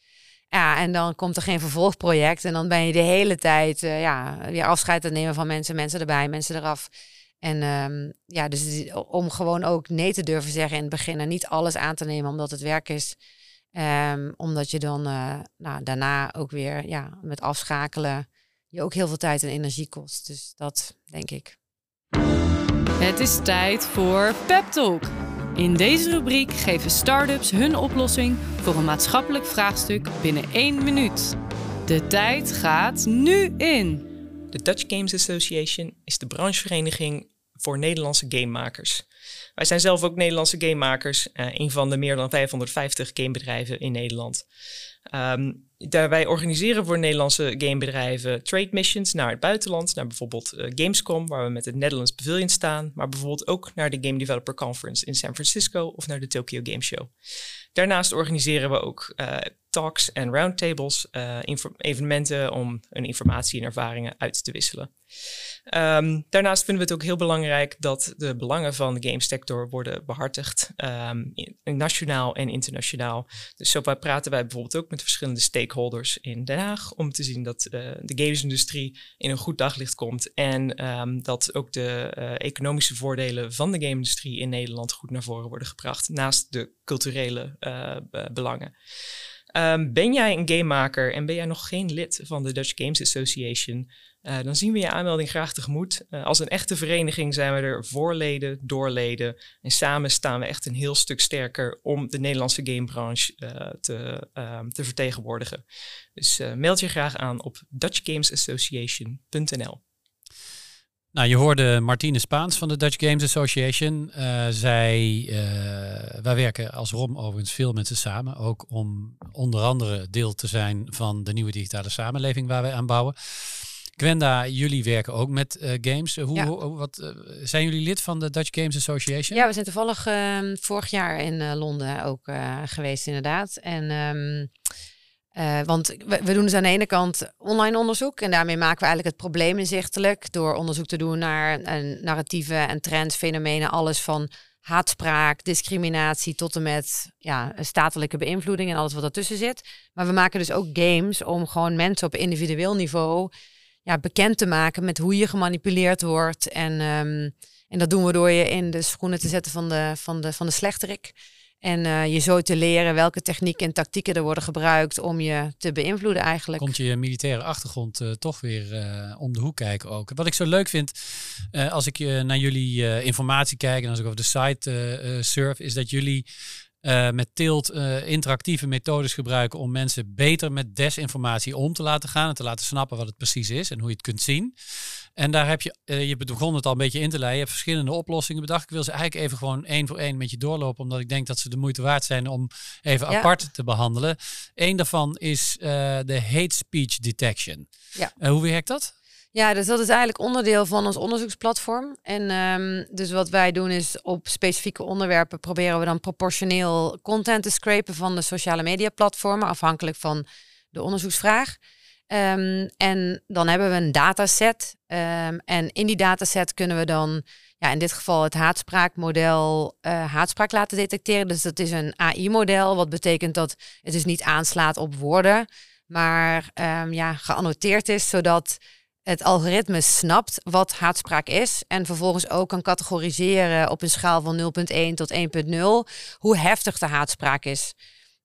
Ja, en dan komt er geen vervolgproject. En dan ben je de hele tijd ja, weer afscheid te nemen van mensen. Mensen erbij, mensen eraf. En um, ja, dus om gewoon ook nee te durven zeggen in het begin. En niet alles aan te nemen omdat het werk is. Um, omdat je dan nou, daarna ook weer ja, met afschakelen je ook heel veel tijd en energie kost. Dus dat denk ik. Het is tijd voor Pep Talk. In deze rubriek geven start-ups hun oplossing voor een maatschappelijk vraagstuk binnen één minuut. De tijd gaat nu in. De Dutch Games Association is de branchevereniging voor Nederlandse gamemakers. Wij zijn zelf ook Nederlandse gamemakers, uh, een van de meer dan 550 gamebedrijven in Nederland. Um, daarbij organiseren voor Nederlandse gamebedrijven trade missions naar het buitenland, naar bijvoorbeeld uh, Gamescom, waar we met het Netherlands Pavilion staan, maar bijvoorbeeld ook naar de Game Developer Conference in San Francisco of naar de Tokyo Game Show. Daarnaast organiseren we ook uh, talks en roundtables, uh, evenementen om hun informatie en ervaringen uit te wisselen. Um, daarnaast vinden we het ook heel belangrijk dat de belangen van de gamesector worden behartigd, um, nationaal en internationaal. Dus zo praten wij bijvoorbeeld ook met verschillende stakeholders in Den Haag om te zien dat uh, de gamesindustrie in een goed daglicht komt en um, dat ook de uh, economische voordelen van de game-industrie in Nederland goed naar voren worden gebracht, naast de culturele uh, belangen. Ben jij een gamemaker en ben jij nog geen lid van de Dutch Games Association? Uh, dan zien we je aanmelding graag tegemoet. Uh, als een echte vereniging zijn we er voor leden, door leden. En samen staan we echt een heel stuk sterker om de Nederlandse gamebranche uh, te, te, vertegenwoordigen. Dus meld je graag aan op dutchgamesassociation.nl. Nou, je hoorde Martine Spaans van de Dutch Games Association. Zij, wij werken als ROM overigens veel met ze samen. Ook om onder andere deel te zijn van de nieuwe digitale samenleving waar wij aan bouwen. Gwenda, jullie werken ook met uh, games. Hoe, wat, zijn jullie lid van de Dutch Games Association? Ja, we zijn toevallig ehm, vorig jaar in Londen ook geweest inderdaad. En... Um, uh, want we, we, doen dus aan de ene kant online onderzoek en daarmee maken we eigenlijk het probleem inzichtelijk door onderzoek te doen naar narratieven en trends, fenomenen, alles van haatspraak, discriminatie tot en met ja, statelijke beïnvloeding en alles wat ertussen zit. Maar we maken dus ook games om gewoon mensen op individueel niveau ja, bekend te maken met hoe je gemanipuleerd wordt. En, um, en dat doen we door je in de schoenen te zetten van de, van de, van de slechterik. En uh, je zo te leren welke technieken en tactieken er worden gebruikt om je te beïnvloeden eigenlijk. Komt je militaire achtergrond uh, toch weer uh, om de hoek kijken ook. Wat ik zo leuk vind, als ik naar jullie informatie kijk en als ik over de site surf, is dat jullie uh, met Tilt uh, interactieve methodes gebruiken om mensen beter met desinformatie om te laten gaan en te laten snappen wat het precies is en hoe je het kunt zien. En daar heb je, uh, je begon het al een beetje in te leiden, je hebt verschillende oplossingen bedacht. Ik wil ze eigenlijk even gewoon één voor één met je doorlopen, omdat ik denk dat ze de moeite waard zijn om even ja. apart te behandelen. Eén daarvan is de hate speech detection. Ja. hoe werkt dat? Ja, dus dat is eigenlijk onderdeel van ons onderzoeksplatform. En um, dus wat wij doen is op specifieke onderwerpen proberen we dan proportioneel content te scrapen van de sociale media platformen, afhankelijk van de onderzoeksvraag. Um, en dan hebben we een dataset. Um, en in die dataset kunnen we dan, ja, in dit geval het haatspraakmodel, uh, haatspraak laten detecteren. Dus dat is een AI-model, wat betekent dat het dus niet aanslaat op woorden, maar ja, geannoteerd is, zodat het algoritme snapt wat haatspraak is en vervolgens ook kan categoriseren op een schaal van 0.1 tot 1.0 hoe heftig de haatspraak is.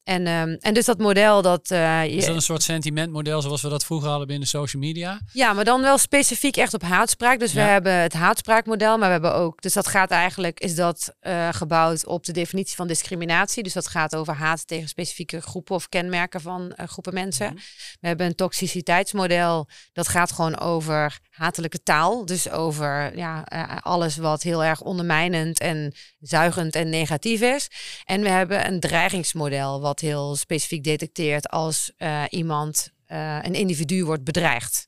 En, um, en dus dat model dat... Uh, is dat een soort sentimentmodel zoals we dat vroeger hadden binnen social media? Ja, maar dan wel specifiek echt op haatspraak. Dus we hebben het haatspraakmodel, maar we hebben ook... Dus dat gaat eigenlijk, is dat uh, gebouwd op de definitie van discriminatie. Dus dat gaat over haat tegen specifieke groepen of kenmerken van uh, groepen mensen. Mm -hmm. We hebben een toxiciteitsmodel. Dat gaat gewoon over hatelijke taal. Dus over ja, alles wat heel erg ondermijnend en zuigend en negatief is. En we hebben een dreigingsmodel wat heel specifiek detecteert als uh, iemand, uh, een individu wordt bedreigd.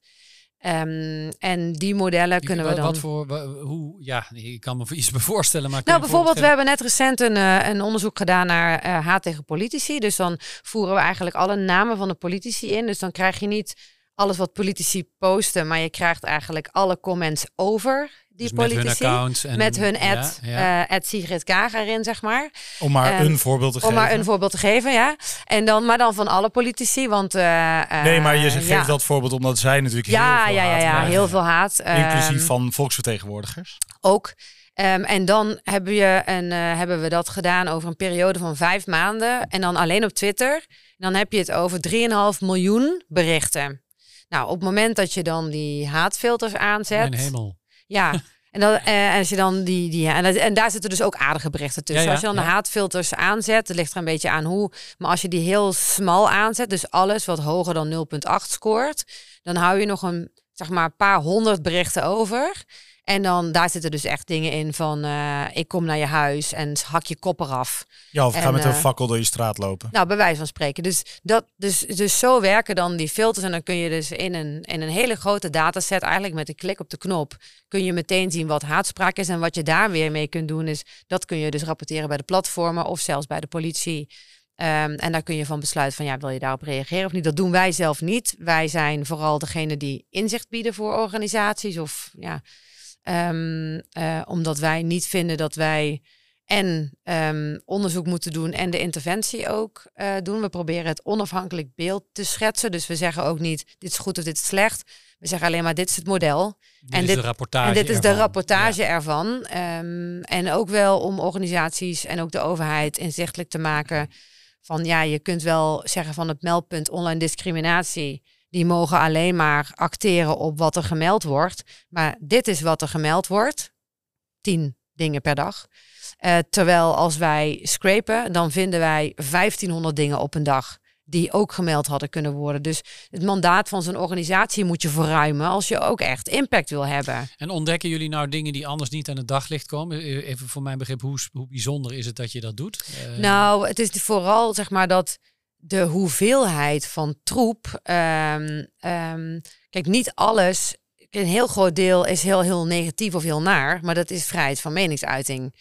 Um, en die modellen kunnen we dan. Wat voor, hoe, ja, ik kan me iets voorstellen. Maar nou, bijvoorbeeld, we hebben net recent een, uh, een onderzoek gedaan naar uh, haat tegen politici. Dus dan voeren we eigenlijk alle namen van de politici in. Dus dan krijg je niet alles wat politici posten, maar je krijgt eigenlijk alle comments over die dus politici. Met hun accounts. En, met hun ad, ja, ja. Sigrid Kaag erin, zeg maar. Om maar een voorbeeld te geven. Om maar een voorbeeld te geven, ja. En dan, maar dan van alle politici, want... nee, maar je geeft dat voorbeeld omdat zij natuurlijk ja, heel veel ja, haat ja, ja, heel veel haat. Inclusief ehm, van volksvertegenwoordigers. Ook. Um, en dan hebben, je een, uh, hebben we dat gedaan over een periode van vijf maanden. En dan alleen op Twitter. dan heb je het over 3,5 miljoen berichten. Nou, op het moment dat je dan die haatfilters aanzet. Mijn hemel. Ja. En, dan, uh, als je dan die, die en, en, daar zitten dus ook aardige berichten tussen. Ja, ja, als je dan de haatfilters aanzet, het ligt er een beetje aan hoe. Maar als je die heel smal aanzet, dus alles wat hoger dan 0,8 scoort, dan hou je nog een zeg maar een paar honderd berichten over. En dan daar zitten dus echt dingen in van uh, ik kom naar je huis en hak je kop eraf. Ja, of en, ga met een uh, fakkel door je straat lopen. Nou, bij wijze van spreken. Dus, dat, dus, dus zo werken dan die filters. En dan kun je dus in een, in een hele grote dataset, eigenlijk met een klik op de knop, kun je meteen zien wat haatspraak is. En wat je daar weer mee kunt doen, is dat kun je dus rapporteren bij de platformen of zelfs bij de politie. Um, en daar kun je van besluiten van ja, wil je daarop reageren of niet. Dat doen wij zelf niet. Wij zijn vooral degene die inzicht bieden voor organisaties of ja. Um, uh, omdat wij niet vinden dat wij en um, onderzoek moeten doen en de interventie ook uh, doen. We proberen het onafhankelijk beeld te schetsen. Dus we zeggen ook niet dit is goed of dit is slecht. We zeggen alleen maar dit is het model. Dit en, is dit, de rapportage en dit is ervan. de rapportage Ja. ervan. Um, en ook wel om organisaties en ook de overheid inzichtelijk te maken van ja, je kunt wel zeggen van het meldpunt online discriminatie die mogen alleen maar acteren op wat er gemeld wordt. Maar dit is wat er gemeld wordt. Tien dingen per dag. Uh, terwijl als wij scrapen, dan vinden wij 1500 dingen op een dag die ook gemeld hadden kunnen worden. Dus het mandaat van zo'n organisatie moet je verruimen als je ook echt impact wil hebben. En ontdekken jullie nou dingen die anders niet aan het daglicht komen? E- Even voor mijn begrip, hoe, hoe bijzonder is het dat je dat doet? Uh, Nou, het is vooral zeg maar dat de hoeveelheid van troep. Um, um, kijk, niet alles. Een heel groot deel is heel, heel negatief of heel naar, maar dat is vrijheid van meningsuiting.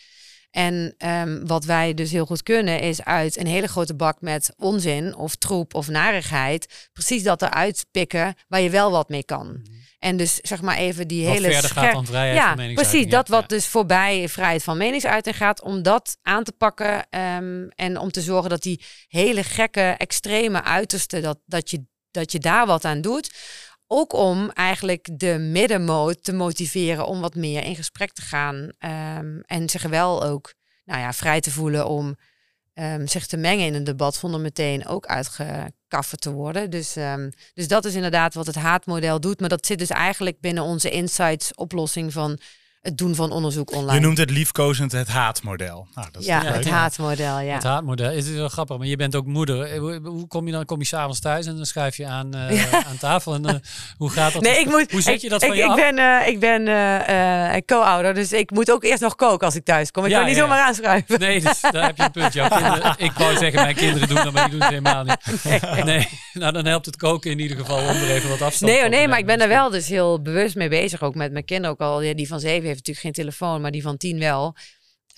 En um, wat wij dus heel goed kunnen, is uit een hele grote bak met onzin of troep of narigheid, precies dat eruit pikken waar je wel wat mee kan. En dus zeg maar even die wat hele verder gaat dan vrijheid ja, van meningsuiting. precies. Ja, Dat wat dus voorbij vrijheid van meningsuiting gaat, om dat aan te pakken um, en om te zorgen dat die hele gekke, extreme uiterste, dat, dat, je, dat je daar wat aan doet. Ook om eigenlijk de middenmoot te motiveren om wat meer in gesprek te gaan. Um, en zich wel ook nou ja, vrij te voelen om um, zich te mengen in een debat zonder meteen ook te worden. Dus, um, dus dat is inderdaad wat het haatmodel doet. Maar dat zit dus eigenlijk binnen onze insights oplossing van het doen van onderzoek online. Je noemt het liefkozend het haatmodel. Nou, dat is ja, het haatmodel, ja. Het haatmodel. Het is wel grappig, maar je bent ook moeder. Eh, Hoe, kom je dan? Kom je s'avonds thuis en dan schuif je aan, uh, Ja. aan tafel. En uh, hoe gaat dat? Nee, ik moet, hoe zet ik, je dat ik, van je ik af? ben, uh, ik ben uh, co-ouder, dus ik moet ook eerst nog koken als ik thuis kom. Ik Ja, kan niet ja, zomaar ja. aanschuiven. Nee, dus daar heb je een punt. Jouw kinderen, ik wou zeggen, mijn kinderen doen dat, maar die doen het helemaal niet. Nee, nou dan helpt het koken in ieder geval om er even wat afstand Nee, oh, nee, maar ik ben er wel dus heel bewust mee bezig. Ook met mijn kinderen ook al. Ja, die van zeven heeft natuurlijk geen telefoon, maar die van tien wel.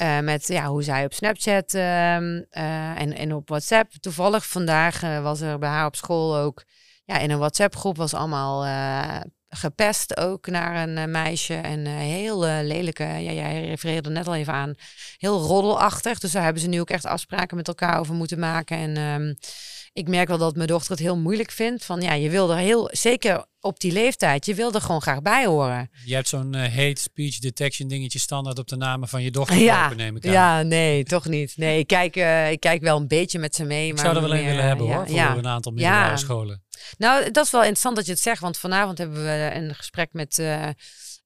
Uh, met ja, hoe zij op Snapchat uh, uh, en, en op WhatsApp. Toevallig vandaag eh, was er bij haar op school ook ja, in een WhatsApp-groep was allemaal eh, gepest ook naar een meisje. En heel lelijke, ja, jij refereerde net al even aan, heel roddelachtig. Dus daar hebben ze nu ook echt afspraken met elkaar over moeten maken. En um, ik merk wel dat mijn dochter het heel moeilijk vindt. Van ja, je wil er heel, zeker op die leeftijd, je wil er gewoon graag bij horen. Je hebt zo'n uh, hate speech detection dingetje standaard op de namen van je dochter ja, neem ik aan. Ja, nee, toch niet. Nee, ik kijk, uh, ik kijk wel een beetje met ze mee. Ik maar zou er wel een willen hebben ja, hoor, voor ja. een aantal middelbare ja. scholen. Nou, dat is wel interessant dat je het zegt, want vanavond hebben we een gesprek met... Uh,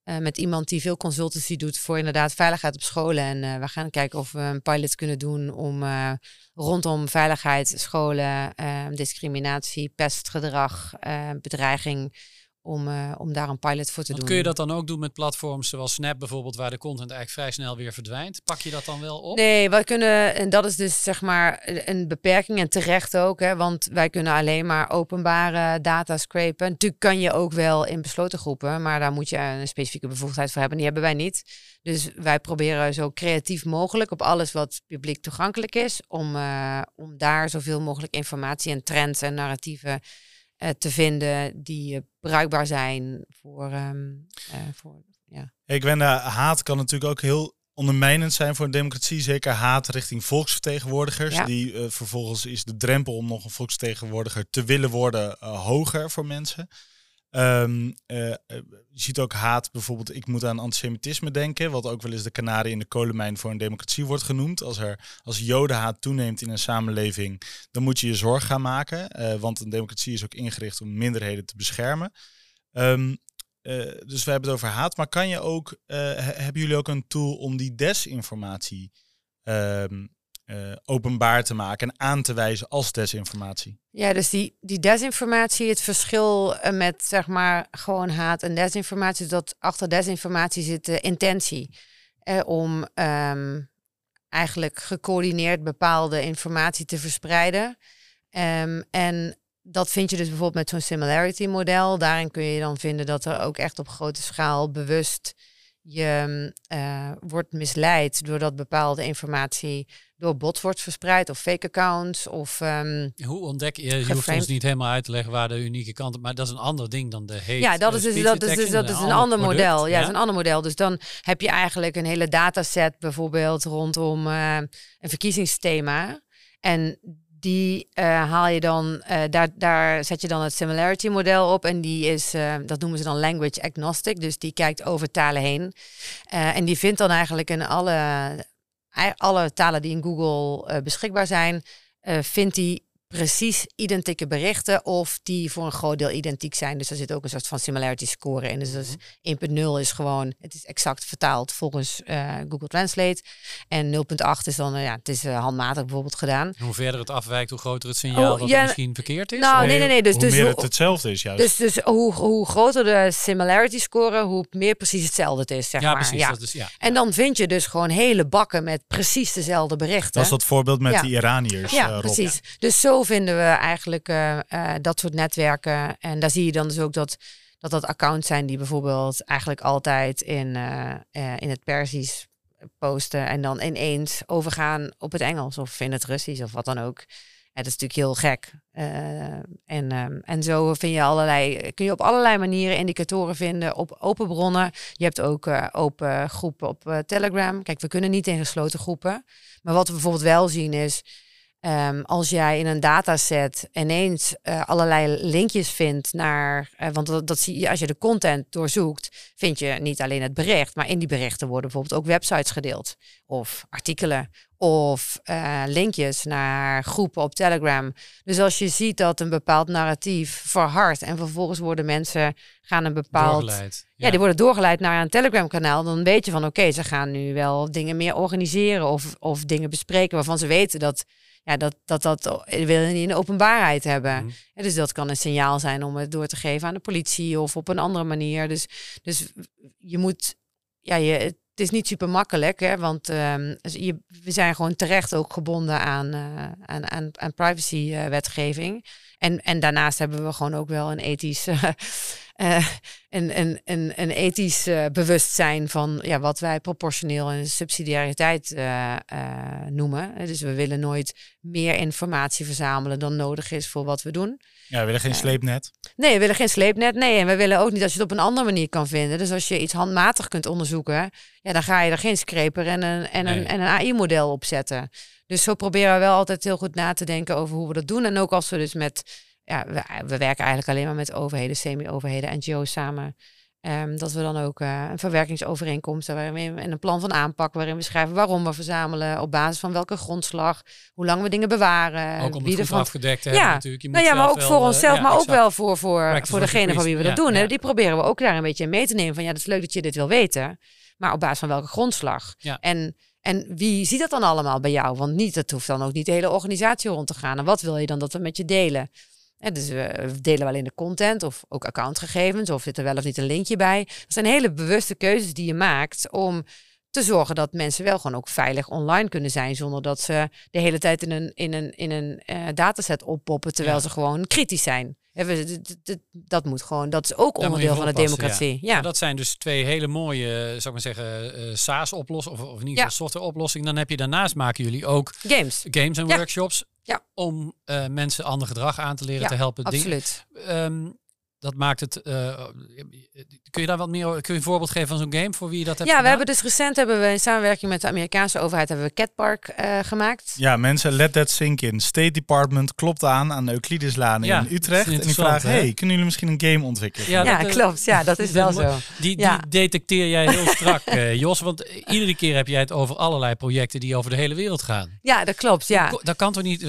uh, met iemand die veel consultancy doet voor inderdaad veiligheid op scholen. En uh, we gaan kijken of we een pilot kunnen doen om uh, rondom veiligheid, scholen, discriminatie, pestgedrag, bedreiging. Om, om daar een pilot voor te Want doen. Kun je dat dan ook doen met platforms zoals Snap bijvoorbeeld, waar de content eigenlijk vrij snel weer verdwijnt? Pak je dat dan wel op? Nee, wij kunnen, en dat is dus zeg maar een beperking en terecht ook, hè, want wij kunnen alleen maar openbare data scrapen. Natuurlijk kan je ook wel in besloten groepen, maar daar moet je een specifieke bevoegdheid voor hebben. Die hebben wij niet. Dus wij proberen zo creatief mogelijk op alles wat publiek toegankelijk is, om, uh, om daar zoveel mogelijk informatie en trends en narratieven te vinden die uh, bruikbaar zijn voor, um, voor ja. Ik ben haat kan natuurlijk ook heel ondermijnend zijn voor een democratie. Zeker haat richting volksvertegenwoordigers. Die uh, vervolgens is de drempel om nog een volksvertegenwoordiger te willen worden uh, hoger voor mensen. Um, uh, je ziet ook haat, bijvoorbeeld, ik moet aan antisemitisme denken, wat ook wel eens de kanarie in de kolenmijn voor een democratie wordt genoemd. Als er als jodenhaat toeneemt in een samenleving, dan moet je je zorg gaan maken, uh, want een democratie is ook ingericht om minderheden te beschermen. Uh, dus we hebben het over haat, maar kan je ook, hebben jullie ook een tool om die desinformatie um, uh, openbaar te maken en aan te wijzen als desinformatie. Ja, dus die, die desinformatie, het verschil eh, met zeg maar gewoon haat en desinformatie, dat achter desinformatie zit de intentie eh, om um, eigenlijk gecoördineerd bepaalde informatie te verspreiden. Um, en dat vind je dus bijvoorbeeld met zo'n similarity model. Daarin kun je dan vinden dat er ook echt op grote schaal bewust je uh, wordt misleid doordat bepaalde informatie door bots wordt verspreid of fake accounts of um, hoe ontdek je je hoeft ons niet helemaal uit te leggen waar de unieke kant maar dat is een ander ding dan de hate ja dat is dus dat is dus, dat is een, ander, model ja, ja? is een ander model dus dan heb je eigenlijk een hele dataset bijvoorbeeld rondom uh, een verkiezingsthema en die uh, haal je dan, uh, daar, daar zet je dan het similarity model op. En die is, uh, dat noemen ze dan language agnostic. Dus die kijkt over talen heen. en die vindt dan eigenlijk in alle, alle talen die in Google beschikbaar zijn, vindt die precies identieke berichten of die voor een groot deel identiek zijn. Dus er zit ook een soort van similarity score in. Dus, dus 1.0 is gewoon, het is exact vertaald volgens uh, Google Translate. En 0.8 is dan, uh, ja, het is uh, handmatig bijvoorbeeld gedaan. hoe verder het afwijkt, hoe groter het signaal oh, dat ja, het misschien verkeerd is? Nou, nee, nee, nee. Dus, hoe dus, meer het hetzelfde is juist. Dus, dus hoe, hoe groter de similarity score, hoe meer precies hetzelfde het is, zeg ja, maar. Precies, ja, precies. Ja. En dan vind je dus gewoon hele bakken met precies dezelfde berichten. Dat is dat voorbeeld met ja. die Iraniërs. Ja, precies. Dus zo vinden we eigenlijk uh, uh, dat soort netwerken. En daar zie je dan dus ook dat dat, dat accounts zijn die bijvoorbeeld eigenlijk altijd in, uh, in het Persisch posten en dan ineens overgaan op het Engels of in het Russisch of wat dan ook. Dat is natuurlijk heel gek. en, um, en zo vind je allerlei, kun je op allerlei manieren indicatoren vinden op open bronnen. Je hebt ook open groepen op Telegram. Kijk, we kunnen niet in gesloten groepen. Maar wat we bijvoorbeeld wel zien is Um, als jij in een dataset ineens uh, allerlei linkjes vindt naar, uh, want dat, dat, zie je als je de content doorzoekt, vind je niet alleen het bericht, maar in die berichten worden bijvoorbeeld ook websites gedeeld of artikelen of uh, linkjes naar groepen op Telegram. Dus als je ziet dat een bepaald narratief verhardt en vervolgens worden mensen gaan een bepaald, doorgeleid, ja. ja. die worden doorgeleid naar een Telegram kanaal, dan weet je van oké, ze gaan nu wel dingen meer organiseren of, of dingen bespreken waarvan ze weten dat ja, dat, dat, dat wil je niet in de openbaarheid hebben. Mm. dus dat kan een signaal zijn om het door te geven aan de politie of op een andere manier. Dus, dus je moet, ja, je, het is niet super makkelijk, hè, want um, je, we zijn gewoon terecht ook gebonden aan, uh, aan, aan, aan privacy-wetgeving. En, en daarnaast hebben we gewoon ook wel een ethisch uh, een, een, een, een ethisch uh, bewustzijn van ja, wat wij proportioneel en subsidiariteit uh, noemen. Dus we willen nooit meer informatie verzamelen dan nodig is voor wat we doen. Ja, we willen geen sleepnet. Nee, we willen geen sleepnet. Nee, en we willen ook niet dat je het op een andere manier kan vinden. Dus als je iets handmatig kunt onderzoeken, ja, dan ga je er geen scraper en een, en een, en een AI-model op zetten. Dus zo proberen we wel altijd heel goed na te denken over hoe we dat doen. En ook als we dus met ja, we, we, werken eigenlijk alleen maar met overheden, semi-overheden, NGO's samen. Um, dat we dan ook uh, een verwerkingsovereenkomst waarin we en een plan van aanpak waarin we schrijven waarom we verzamelen, op basis van welke grondslag, hoe lang we dingen bewaren. Ook om het ervan... afgedekt te ja. hebben natuurlijk. Je moet nou ja, maar ook voor onszelf, maar ook wel voor, voor, voor degene van wie we dat doen. Hè. Die proberen we ook daar een beetje mee te nemen van ja, dat is leuk dat je dit wil weten, maar op basis van welke grondslag. En en wie ziet dat dan allemaal bij jou? Want niet, dat hoeft dan ook niet de hele organisatie rond te gaan. En wat wil je dan dat we met je delen? dus we delen wel in de content of ook accountgegevens of zit er wel of niet een linkje bij. Dat zijn hele bewuste keuzes die je maakt om te zorgen dat mensen wel gewoon ook veilig online kunnen zijn zonder dat ze de hele tijd in een, in een, in een uh, dataset oppoppen terwijl ze gewoon kritisch zijn. Dat moet gewoon, dat is ook onderdeel van de democratie. Ja. Dat zijn dus twee hele mooie, zou ik maar zeggen, uh, SaaS-oplossingen, of, of in ieder geval software-oplossingen. Dan heb je daarnaast maken jullie ook games, games en workshops ja. om uh, mensen ander gedrag aan te leren, te helpen. Absoluut. Um, dat maakt het. Uh, kun je daar wat meer kun je een voorbeeld geven van zo'n game voor wie je dat hebt? Ja, we hebben dus recent hebben we in samenwerking met de Amerikaanse overheid hebben we Catpark uh, gemaakt. Ja, mensen, let that sink in. State Department klopt aan aan de Euclideslaan in Utrecht en die vraagt: hey, kunnen jullie misschien een game ontwikkelen? Ja, ja klopt. Ja, dat is wel zo. Die, die detecteer jij heel strak, uh, Jos, want iedere keer heb jij het over allerlei projecten die over de hele wereld gaan. Ja, dat klopt. Ja. Dat kan toch niet?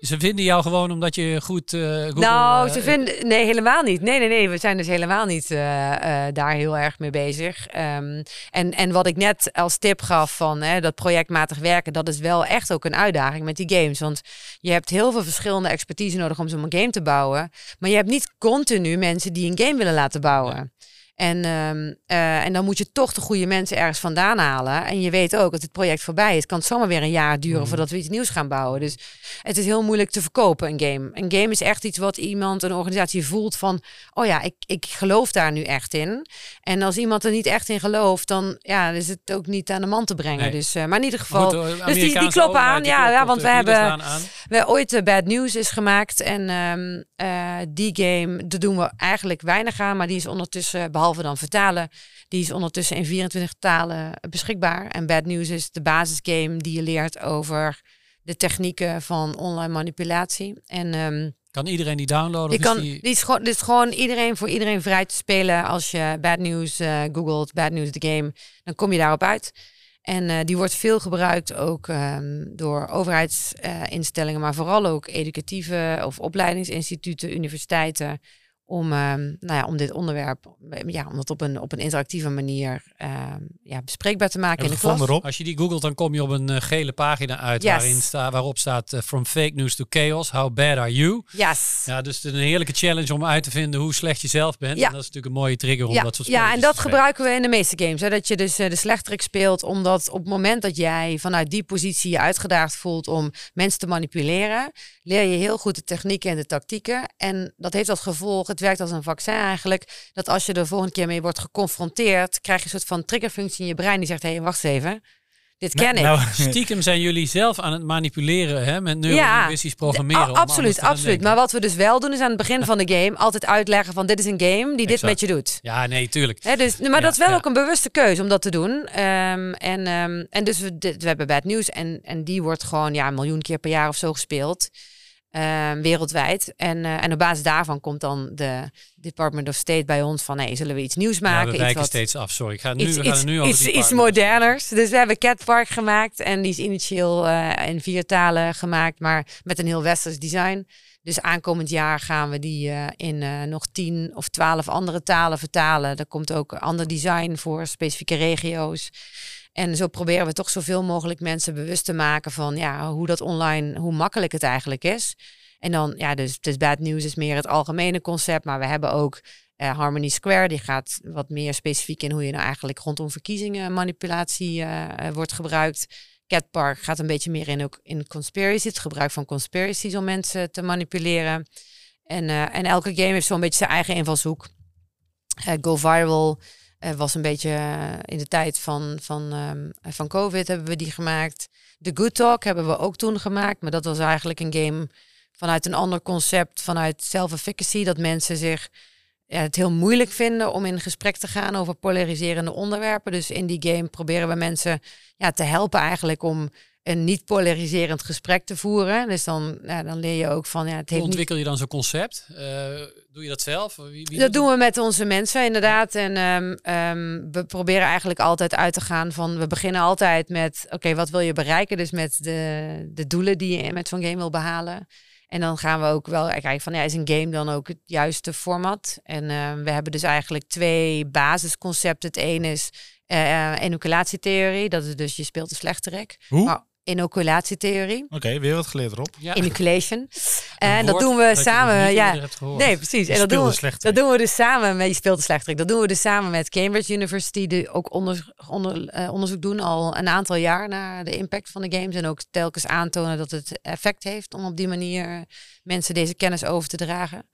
Ze vinden jou gewoon omdat je goed. Google, nou, ze vinden nee helemaal niet. Nee, nee, nee. We zijn dus helemaal niet uh, uh, daar heel erg mee bezig. Um, en, en wat ik net als tip gaf van hè, dat projectmatig werken, dat is wel echt ook een uitdaging met die games. Want je hebt heel veel verschillende expertise nodig om zo'n game te bouwen. Maar je hebt niet continu mensen die een game willen laten bouwen. En, um, uh, en dan moet je toch de goede mensen ergens vandaan halen. En je weet ook dat het project voorbij is. Het kan zomaar weer een jaar duren mm. voordat we iets nieuws gaan bouwen. Dus het is heel moeilijk te verkopen, een game. Een game is echt iets wat iemand, een organisatie voelt van... oh ja, ik, ik geloof daar nu echt in. En als iemand er niet echt in gelooft, dan ja, is het ook niet aan de man te brengen. Nee. Dus, uh, maar in ieder geval... Goed, dus die, die kloppen aan. Ja, ja, want we hebben... We ooit uh, Bad News is gemaakt. En um, die game, daar doen we eigenlijk weinig aan. Maar die is ondertussen, behalve behalve dan vertalen. Die is ondertussen in 24 talen beschikbaar. En Bad News is de basisgame die je leert over de technieken van online manipulatie. En um, kan iedereen die downloaden? Je kan, die... is gewoon, dit is gewoon iedereen voor iedereen vrij te spelen. Als je Bad News uh, googelt, Bad News the game, dan kom je daarop uit. En uh, die wordt veel gebruikt ook um, door overheidsinstellingen, uh, maar vooral ook educatieve of opleidingsinstituten, universiteiten om, ehm, nou ja, om dit onderwerp ja, om dat op een, op een interactieve manier ehm, ja, bespreekbaar te maken in de klas. Erop. Als je die googelt, dan kom je op een uh, gele pagina uit waarin sta, waarop staat uh, From fake news to chaos, how bad are you? Yes. Ja, dus een heerlijke challenge om uit te vinden hoe slecht je zelf bent. Ja. En dat is natuurlijk een mooie trigger om ja. dat soort Ja, en dat gebruiken we in de meeste games. Hè, dat je dus uh, de slechterik speelt, omdat op het moment dat jij vanuit die positie je uitgedaagd voelt om mensen te manipuleren, leer je heel goed de technieken en de tactieken. En dat heeft als gevolg, het werkt als een vaccin eigenlijk, dat als je er volgende keer mee wordt geconfronteerd, krijg je een soort van triggerfunctie in je brein die zegt, hé, hey, wacht even. Dit ken ik. Nou, stiekem zijn jullie zelf aan het manipuleren hè, met neurolinguistisch ja, programmeren. absoluut, absoluut. Maar wat we dus wel doen is aan het begin van de game altijd uitleggen van dit is een game die dit met je doet. Ja, nee, tuurlijk. Hè, dus, maar dat is wel ook een bewuste keuze om dat te doen. Um, en, um, en dus we, we hebben bad news en, en die wordt gewoon ja, een miljoen keer per jaar of zo gespeeld. Ehm, wereldwijd. En, uh, en op basis daarvan komt dan de Department of State bij ons van, nee, zullen we iets nieuws maken? Ja, we wijken steeds af, sorry. Ik ga nu, iets, we gaan iets, nu over iets, iets moderners. Dus we hebben Cat Park gemaakt en die is initieel uh, in vier talen gemaakt, maar met een heel westers design. Dus aankomend jaar gaan we die uh, in nog tien of twaalf andere talen vertalen. Er komt ook ander design voor specifieke regio's. En zo proberen we toch zoveel mogelijk mensen bewust te maken van ja, hoe dat online, hoe makkelijk het eigenlijk is. En dan, ja, dus, dus bad news is meer het algemene concept, maar we hebben ook uh, Harmony Square, die gaat wat meer specifiek in hoe je nou eigenlijk rondom verkiezingen manipulatie uh, wordt gebruikt. Cat Park gaat een beetje meer in, ook in conspiracy, het gebruik van conspiracies om mensen te manipuleren. En, en elke game heeft zo'n beetje zijn eigen invalshoek. Go Viral uh, was een beetje uh, in de tijd van, van, um, van COVID hebben we die gemaakt. The Good Talk hebben we ook toen gemaakt. Maar dat was eigenlijk een game vanuit een ander concept, vanuit self-efficacy. Dat mensen zich ja, het heel moeilijk vinden om in gesprek te gaan over polariserende onderwerpen. Dus in die game proberen we mensen ja, te helpen eigenlijk om een niet polariserend gesprek te voeren. Dus dan, ja, dan leer je ook van... Ja, het heeft Hoe ontwikkel je dan zo'n concept? Uh, doe je dat zelf? Wie, wie dat doen we met onze mensen inderdaad. En um, um, we proberen eigenlijk altijd uit te gaan van... We beginnen altijd met, oké, wat wil je bereiken? Dus met de, de doelen die je met zo'n game wil behalen. En dan gaan we ook wel kijken van, ja, is een game dan ook het juiste format? En uh, we hebben dus eigenlijk twee basisconcepten. Het ene is uh, inoculatietheorie. Dat is dus je speelt de slechterik. Hoe? Inoculatietheorie. Oké, okay, weer wat geleerd erop. Ja. Inoculation. En dat doen we samen. Ja, nee, precies. En dat doen, we, dat doen we dus samen met je speelt de slechterik. Dat doen we dus samen met Cambridge University, die ook onder, onder, uh, onderzoek doen al een aantal jaar naar de impact van de games. En ook telkens aantonen dat het effect heeft om op die manier mensen deze kennis over te dragen.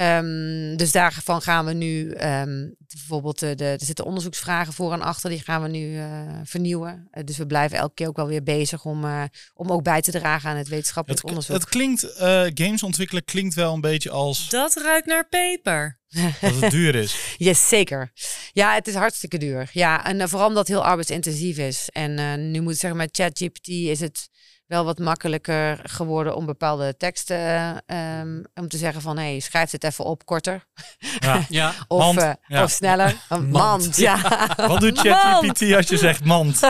Um, dus daarvan gaan we nu um, bijvoorbeeld, de, de, er zitten onderzoeksvragen voor en achter, die gaan we nu uh, vernieuwen. Uh, dus we blijven elke keer ook wel weer bezig om, uh, om ook bij te dragen aan het wetenschappelijk het, onderzoek. Het klinkt, games ontwikkelen klinkt wel een beetje als... Dat ruikt naar peper. Dat het duur is. yes, zeker. Ja, het is hartstikke duur. Ja, en vooral omdat het heel arbeidsintensief is. En nu moet ik zeggen, met ChatGPT is het wel wat makkelijker geworden om bepaalde teksten um, om te zeggen van hey, schrijf het even op korter. Ja. ja. of, mand, uh, ja. of sneller. Een mand. ja. Wat doet ChatGPT als je zegt mand?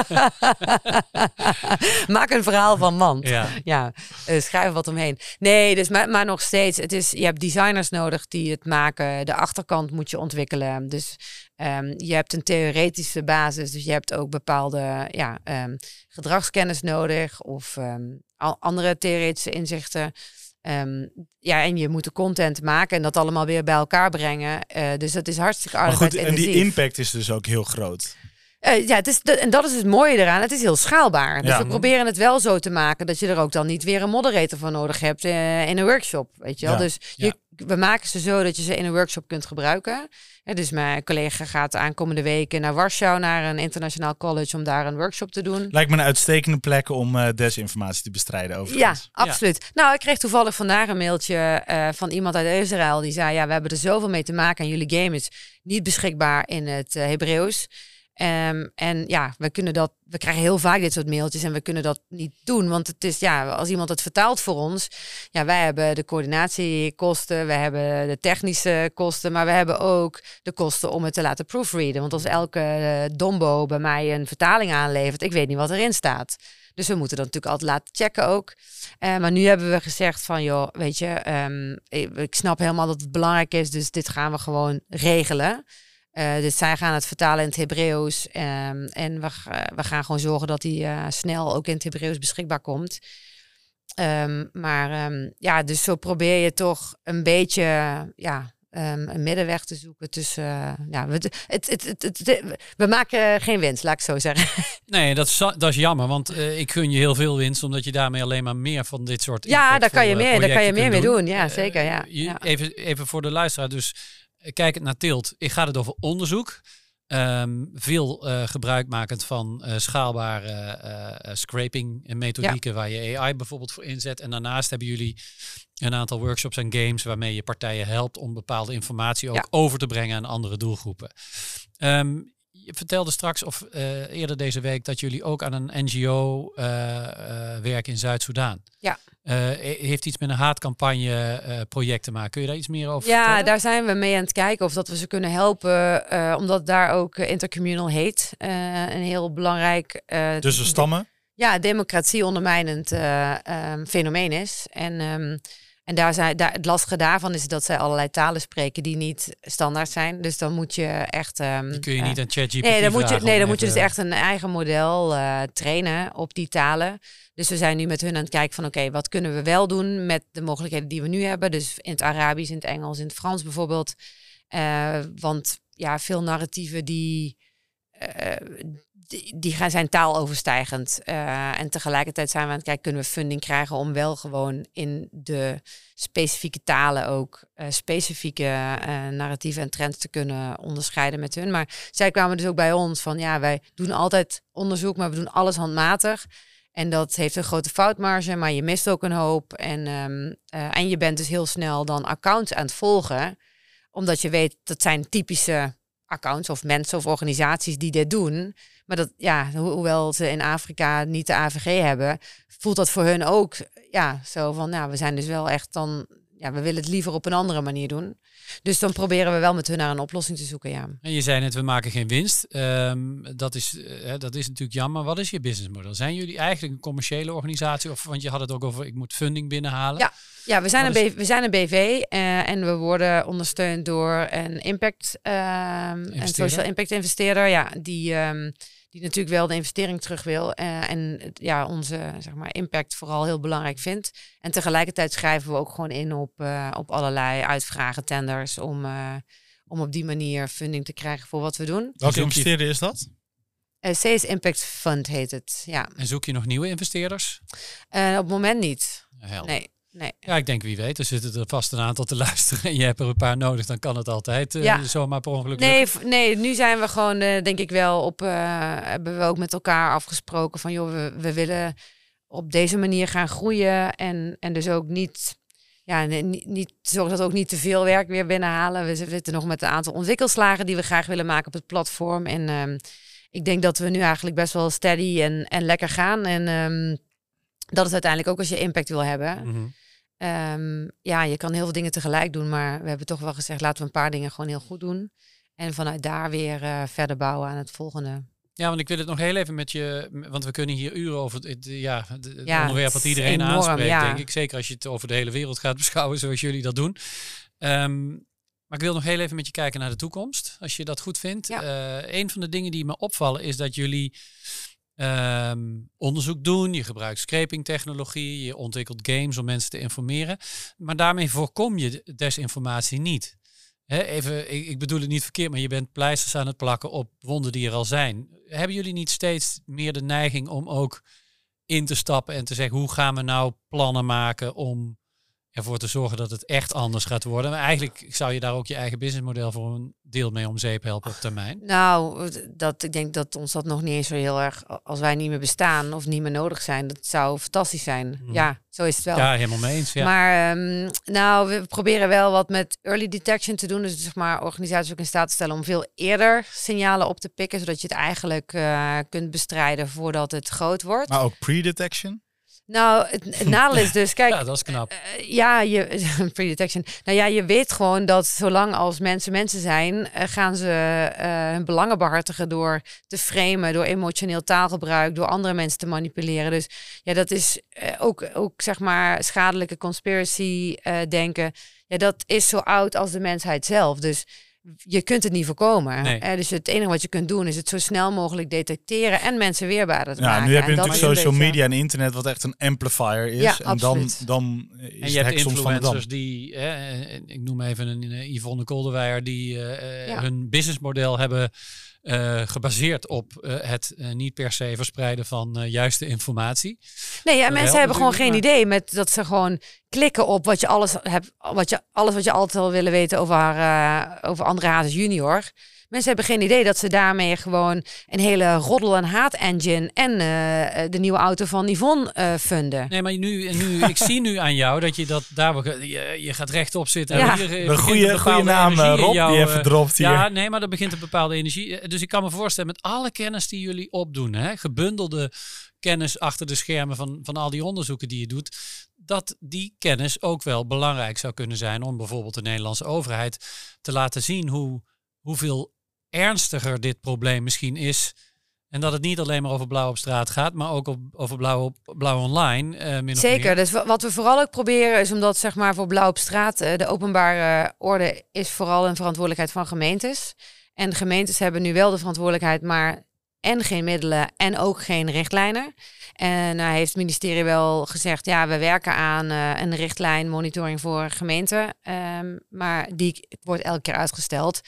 Maak een verhaal van mand. Ja. ja. Uh, schrijf wat omheen. Nee, dus maar, maar nog steeds. Het is, je hebt designers nodig die het maken. De achterkant moet je ontwikkelen. Dus Um, je hebt een theoretische basis, dus je hebt ook bepaalde ja, um, gedragskennis nodig of um, andere theoretische inzichten. ja, en je moet de content maken en dat allemaal weer bij elkaar brengen. Uh, dus dat is hartstikke goed, en die impact is dus ook heel groot. Uh, ja, het is de, en dat is het mooie eraan. Het is heel schaalbaar. Dus Ja. we proberen het wel zo te maken dat je er ook dan niet weer een moderator voor nodig hebt uh, in een workshop. Weet je wel? Ja. Dus je, we maken ze zo dat je ze in een workshop kunt gebruiken. Ja, dus mijn collega gaat de aankomende weken naar Warschau, naar een internationaal college, om daar een workshop te doen. Lijkt me een uitstekende plek om uh, desinformatie te bestrijden over. Ja, absoluut. Nou, ik kreeg toevallig vandaag een mailtje uh, van iemand uit Israël. Die zei, ja, we hebben er zoveel mee te maken en jullie game is niet beschikbaar in het uh, Hebreeuws. Um, en ja, we kunnen dat, we krijgen heel vaak dit soort mailtjes en we kunnen dat niet doen. Want het is, ja, als iemand het vertaalt voor ons, ja, wij hebben de coördinatiekosten, we hebben de technische kosten, maar we hebben ook de kosten om het te laten proofreaden. Want als elke uh, dombo bij mij een vertaling aanlevert, ik weet niet wat erin staat. Dus we moeten dat natuurlijk altijd laten checken ook. Uh, maar nu hebben we gezegd van, joh, weet je, um, ik snap helemaal dat het belangrijk is, dus dit gaan we gewoon regelen. Uh, dus zij gaan het vertalen in het Hebreeuws. Um, en we, uh, we gaan gewoon zorgen dat die uh, snel ook in het Hebreeuws beschikbaar komt. Um, maar um, ja, dus zo probeer je toch een beetje ja, een middenweg te zoeken tussen. ja, we, het, het, het, het, we maken geen winst, laat ik zo zeggen. Nee, dat is, dat is jammer, want ik gun je heel veel winst, omdat je daarmee alleen maar meer van dit soort. Ja, daar kan je meer, daar kan je meer mee doen. doen. Ja, zeker. Ja. Je, ja. Even, even voor de luisteraar. Dus kijk het naar Tilt. Ik ga het over onderzoek. Um, veel uh, gebruikmakend van uh, schaalbare uh, scraping methodieken ja. waar je AI bijvoorbeeld voor inzet. En daarnaast hebben jullie een aantal workshops en games waarmee je partijen helpt om bepaalde informatie ook Ja. over te brengen aan andere doelgroepen. Um, je vertelde straks of eerder deze week dat jullie ook aan een NGO werken in Zuid-Soedan. Ja. Uh, heeft iets met een haatcampagne uh, project te maken. Kun je daar iets meer over ja, vertellen? daar zijn we mee aan het kijken of dat we ze kunnen helpen. Uh, omdat daar ook intercommunal heet. een heel belangrijk... Tussen stammen? Ja, democratie ondermijnend um, fenomeen is. En, um, en daar zijn, daar, het lastige daarvan is dat zij allerlei talen spreken die niet standaard zijn. Dus dan moet je echt... Um, die kun je niet aan ChatGPT Nee, dan moet je, nee, dan moet je dus echt een eigen model trainen op die talen. Dus we zijn nu met hun aan het kijken van oké, okay, wat kunnen we wel doen met de mogelijkheden die we nu hebben. Dus in het Arabisch, in het Engels, in het Frans bijvoorbeeld. Uh, want ja, veel narratieven die, uh, die, zijn taaloverstijgend. Uh, en tegelijkertijd zijn we aan het kijken, kunnen we funding krijgen om wel gewoon in de specifieke talen ook uh, specifieke uh, narratieven en trends te kunnen onderscheiden met hun. Maar zij kwamen dus ook bij ons van ja, wij doen altijd onderzoek, maar we doen alles handmatig. En dat heeft een grote foutmarge, maar je mist ook een hoop. En, uh, en je bent dus heel snel dan accounts aan het volgen. Omdat je weet, dat zijn typische accounts of mensen of organisaties die dit doen. Maar dat, ja, ho hoewel ze in Afrika niet de AVG hebben, voelt dat voor hun ook, ja, zo van, nou, we zijn dus wel echt dan, ja, we willen het liever op een andere manier doen. Dus dan proberen we wel met hun naar een oplossing te zoeken, ja. En je zei net, we maken geen winst. Um, dat, is, uh, dat is natuurlijk jammer. Wat is je businessmodel? Zijn jullie eigenlijk een commerciële organisatie? Of, want je had het ook over, ik moet funding binnenhalen. Ja, ja we, zijn Wat een BV, we zijn een BV uh, en we worden ondersteund door een impact, um, een social impact investeerder. Ja, die, um, die natuurlijk wel de investering terug wil. Uh, en ja, onze zeg maar, impact vooral heel belangrijk vindt. En tegelijkertijd schrijven we ook gewoon in op, uh, op allerlei uitvragen, tenders, om, uh, om op die manier funding te krijgen voor wat we doen. Welke investeerder is dat? Uh, CS Impact Fund heet het, ja. En zoek je nog nieuwe investeerders? Uh, op het moment niet. Helder. Nee, nee. Ja, ik denk wie weet. Er zitten er vast een aantal te luisteren. En je hebt er een paar nodig, dan kan het altijd uh, Ja. zomaar per ongeluk Nee, nee, nu zijn we gewoon, eh, denk ik wel, op. eh, hebben we ook met elkaar afgesproken van, joh, we, we willen op deze manier gaan groeien. En, en dus ook niet ja, niet, niet zorg dat we ook niet te veel werk weer binnenhalen. We zitten nog met een aantal ontwikkelslagen die we graag willen maken op het platform. En ehm, ik denk dat we nu eigenlijk best wel steady en, en lekker gaan. En um, dat is uiteindelijk ook als je impact wil hebben. Mhm. Ehm, ja, je kan heel veel dingen tegelijk doen, maar we hebben toch wel gezegd, laten we een paar dingen gewoon heel goed doen. En vanuit daar weer uh, verder bouwen aan het volgende. Ja, want ik wil het nog heel even met je, want we kunnen hier uren over het, ja, het, onderwerp wat iedereen enorm, aanspreekt, ja. denk ik. Zeker als je het over de hele wereld gaat beschouwen zoals jullie dat doen. Um, maar ik wil nog heel even met je kijken naar de toekomst, als je dat goed vindt. Ja. Uh, een van de dingen die me opvallen is dat jullie um, onderzoek doen, je gebruikt scraping technologie, je ontwikkelt games om mensen te informeren. Maar daarmee voorkom je desinformatie niet. even, ik, ik, bedoel het niet verkeerd, maar je bent pleisters aan het plakken op wonden die er al zijn. Hebben jullie niet steeds meer de neiging om ook in te stappen en te zeggen hoe gaan we nou plannen maken om ervoor te zorgen dat het echt anders gaat worden. Maar eigenlijk zou je daar ook je eigen businessmodel voor een deel mee om zeep helpen op termijn. Nou, dat, ik denk dat ons dat nog niet eens zo heel erg, als wij niet meer bestaan of niet meer nodig zijn, dat zou fantastisch zijn. Mhm. Ja, zo is het wel. Ja, helemaal mee eens. Ja. Maar um, nou, we proberen wel wat met early detection te doen. Dus zeg maar organisaties ook in staat te stellen om veel eerder signalen op te pikken, zodat je het eigenlijk uh, kunt bestrijden voordat het groot wordt. Maar ook pre-detection? Nou, het, nadeel is dus, kijk... Ja, dat is knap. Uh, ja, je, pre-detection. Nou ja, je weet gewoon dat zolang als mensen mensen zijn, uh, gaan ze uh, hun belangen behartigen door te framen, door emotioneel taalgebruik, door andere mensen te manipuleren. Dus ja, dat is ook, ook zeg maar schadelijke conspiracy denken. Ja, dat is zo oud als de mensheid zelf. Dus je kunt het niet voorkomen. Nee. dus het enige wat je kunt doen is het zo snel mogelijk detecteren en mensen weerbaarder te ja, maken. Nu heb je natuurlijk social media en internet wat echt een amplifier is. Ja, en dan, dan is en je hebt influencers die, ik noem even een Yvonne Kolderweijer, die uh, hun businessmodel hebben uh, gebaseerd op uh, het uh, niet per se verspreiden van juiste informatie. Nee, ja, mensen hebben gewoon geen idee met dat ze gewoon klikken op wat je alles hebt, wat je alles wat je altijd wil willen weten over haar, over André Hazes junior. Mensen hebben geen idee dat ze daarmee gewoon een hele roddel- en haat-engine en uh, de nieuwe auto van Yvonne uh, funden. Nee, maar nu, nu ik zie nu aan jou dat je dat daar je, je gaat rechtop zitten. Ja. Hier, een goede, goede naam, Rob, jou, die even dropt hier. Ja, nee, maar er begint een bepaalde energie. Dus ik kan me voorstellen, met alle kennis die jullie opdoen, hè, gebundelde kennis achter de schermen van, van al die onderzoeken die je doet, dat die kennis ook wel belangrijk zou kunnen zijn om bijvoorbeeld de Nederlandse overheid te laten zien hoe, hoeveel ernstiger dit probleem misschien is. En dat het niet alleen maar over blauw op straat gaat, maar ook op, over blauw, op, blauw online. Uh, Zeker. Dus wat we vooral ook proberen is omdat zeg maar voor blauw op straat uh, de openbare orde is vooral een verantwoordelijkheid van gemeentes. En gemeentes hebben nu wel de verantwoordelijkheid, maar en geen middelen en ook geen richtlijnen. En uh, heeft het ministerie wel gezegd, ja, we werken aan een richtlijn monitoring voor gemeenten. Um, maar die wordt elke keer uitgesteld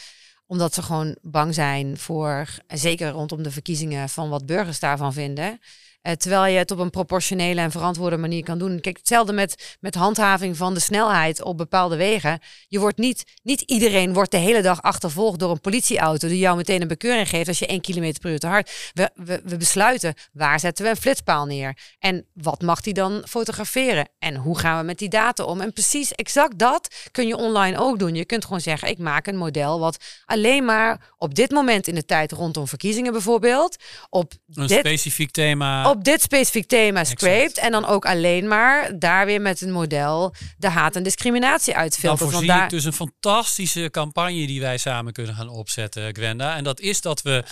omdat ze gewoon bang zijn voor, zeker rondom de verkiezingen, van wat burgers daarvan vinden. Uh, terwijl je het op een proportionele en verantwoorde manier kan doen. Kijk, hetzelfde met, met handhaving van de snelheid op bepaalde wegen. Je wordt niet, niet iedereen wordt de hele dag achtervolgd door een politieauto die jou meteen een bekeuring geeft als je 1 km per uur te hard. We, we, we besluiten waar zetten we een flitspaal neer. En wat mag die dan fotograferen? En hoe gaan we met die data om? En precies exact dat kun je online ook doen. Je kunt gewoon zeggen, ik maak een model wat alleen maar op dit moment in de tijd rondom verkiezingen bijvoorbeeld. Op een dit, specifiek thema op dit specifiek thema scraped. En dan ook alleen maar daar weer met een model de haat en discriminatie uitfilteren. Dan voorzie daar... dus een fantastische campagne die wij samen kunnen gaan opzetten, Gwenda. En dat is dat we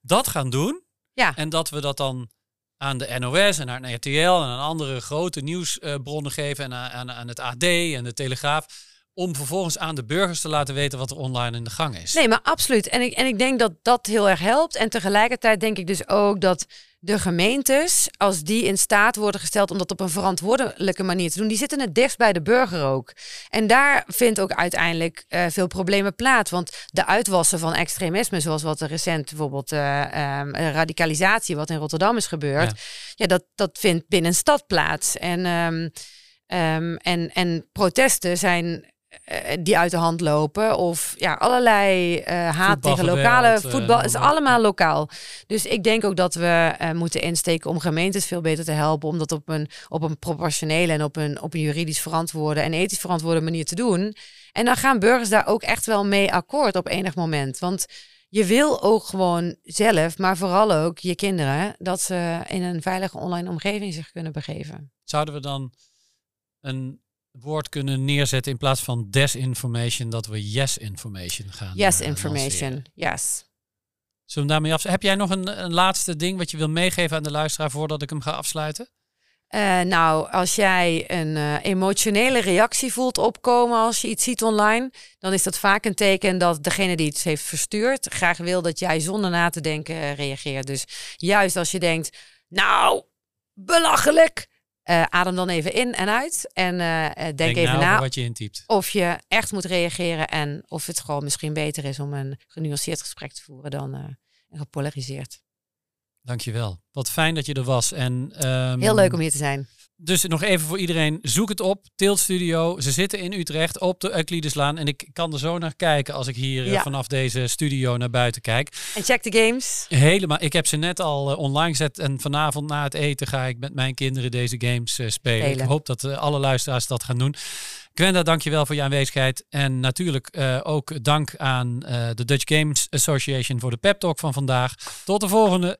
dat gaan doen. Ja. En dat we dat dan aan de NOS en aan RTL en aan andere grote nieuwsbronnen geven. En aan, aan het AD en de Telegraaf om vervolgens aan de burgers te laten weten wat er online in de gang is. Nee, maar absoluut. En ik, en ik denk dat dat heel erg helpt. En tegelijkertijd denk ik dus ook dat de gemeentes, als die in staat worden gesteld om dat op een verantwoordelijke manier te doen, die zitten het dichtst bij de burger ook. En daar vindt ook uiteindelijk uh, veel problemen plaats. Want de uitwassen van extremisme, zoals wat er recent bijvoorbeeld uh, um, radicalisatie, wat in Rotterdam is gebeurd, ja, ja dat, dat vindt binnen een stad plaats. En, um, um, en, en protesten zijn die uit de hand lopen. Of ja, allerlei uh, haat tegen lokale voetbal. Het is allemaal lokaal. Dus ik denk ook dat we moeten insteken om gemeentes veel beter te helpen. Om dat op een, op een proportionele en op een, op een juridisch verantwoorde en ethisch verantwoorde manier te doen. En dan gaan burgers daar ook echt wel mee akkoord op enig moment. Want je wil ook gewoon zelf, maar vooral ook je kinderen, dat ze in een veilige online omgeving zich kunnen begeven. Zouden we dan een woord kunnen neerzetten in plaats van desinformation, dat we yes information gaan? Yes uh, information, yes. Zullen we daarmee af? Heb jij nog een, een laatste ding wat je wil meegeven aan de luisteraar voordat ik hem ga afsluiten? Uh, nou, als jij een uh, emotionele reactie voelt opkomen als je iets ziet online, dan is dat vaak een teken dat degene die iets heeft verstuurd graag wil dat jij zonder na te denken reageert. Dus juist als je denkt, nou, belachelijk, adem dan even in en uit en denk, denk, even na wat je intypt. of je echt moet reageren en of het gewoon misschien beter is om een genuanceerd gesprek te voeren dan een gepolariseerd. Dankjewel. Wat fijn dat je er was. En, um, Heel leuk om hier te zijn. Dus nog even voor iedereen, zoek het op. Tilt Studio. Ze zitten in Utrecht op de Euclideslaan. En ik kan er zo naar kijken als ik hier eh, vanaf deze studio naar buiten kijk. En check de games. Helemaal. Ik heb ze net al uh, online gezet. En vanavond na het eten ga ik met mijn kinderen deze games uh, spelen. Ik hoop dat alle luisteraars dat gaan doen. Gwenda, dankjewel voor je aanwezigheid. En natuurlijk ook dank aan de Dutch Games Association voor de pep talk van vandaag. Tot de volgende.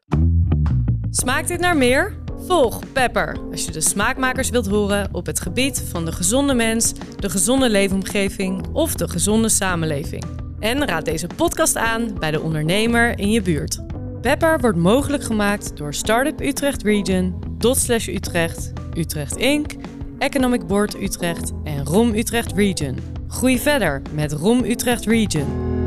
Smaakt dit naar meer? Volg Pepper als je de smaakmakers wilt horen op het gebied van de gezonde mens, de gezonde leefomgeving of de gezonde samenleving. En raad deze podcast aan bij de ondernemer in je buurt. Pepper wordt mogelijk gemaakt door Startup Utrecht Region, Dot Utrecht, Utrecht Inc., Economic Board Utrecht en ROM Utrecht Region. Groei verder met ROM Utrecht Region.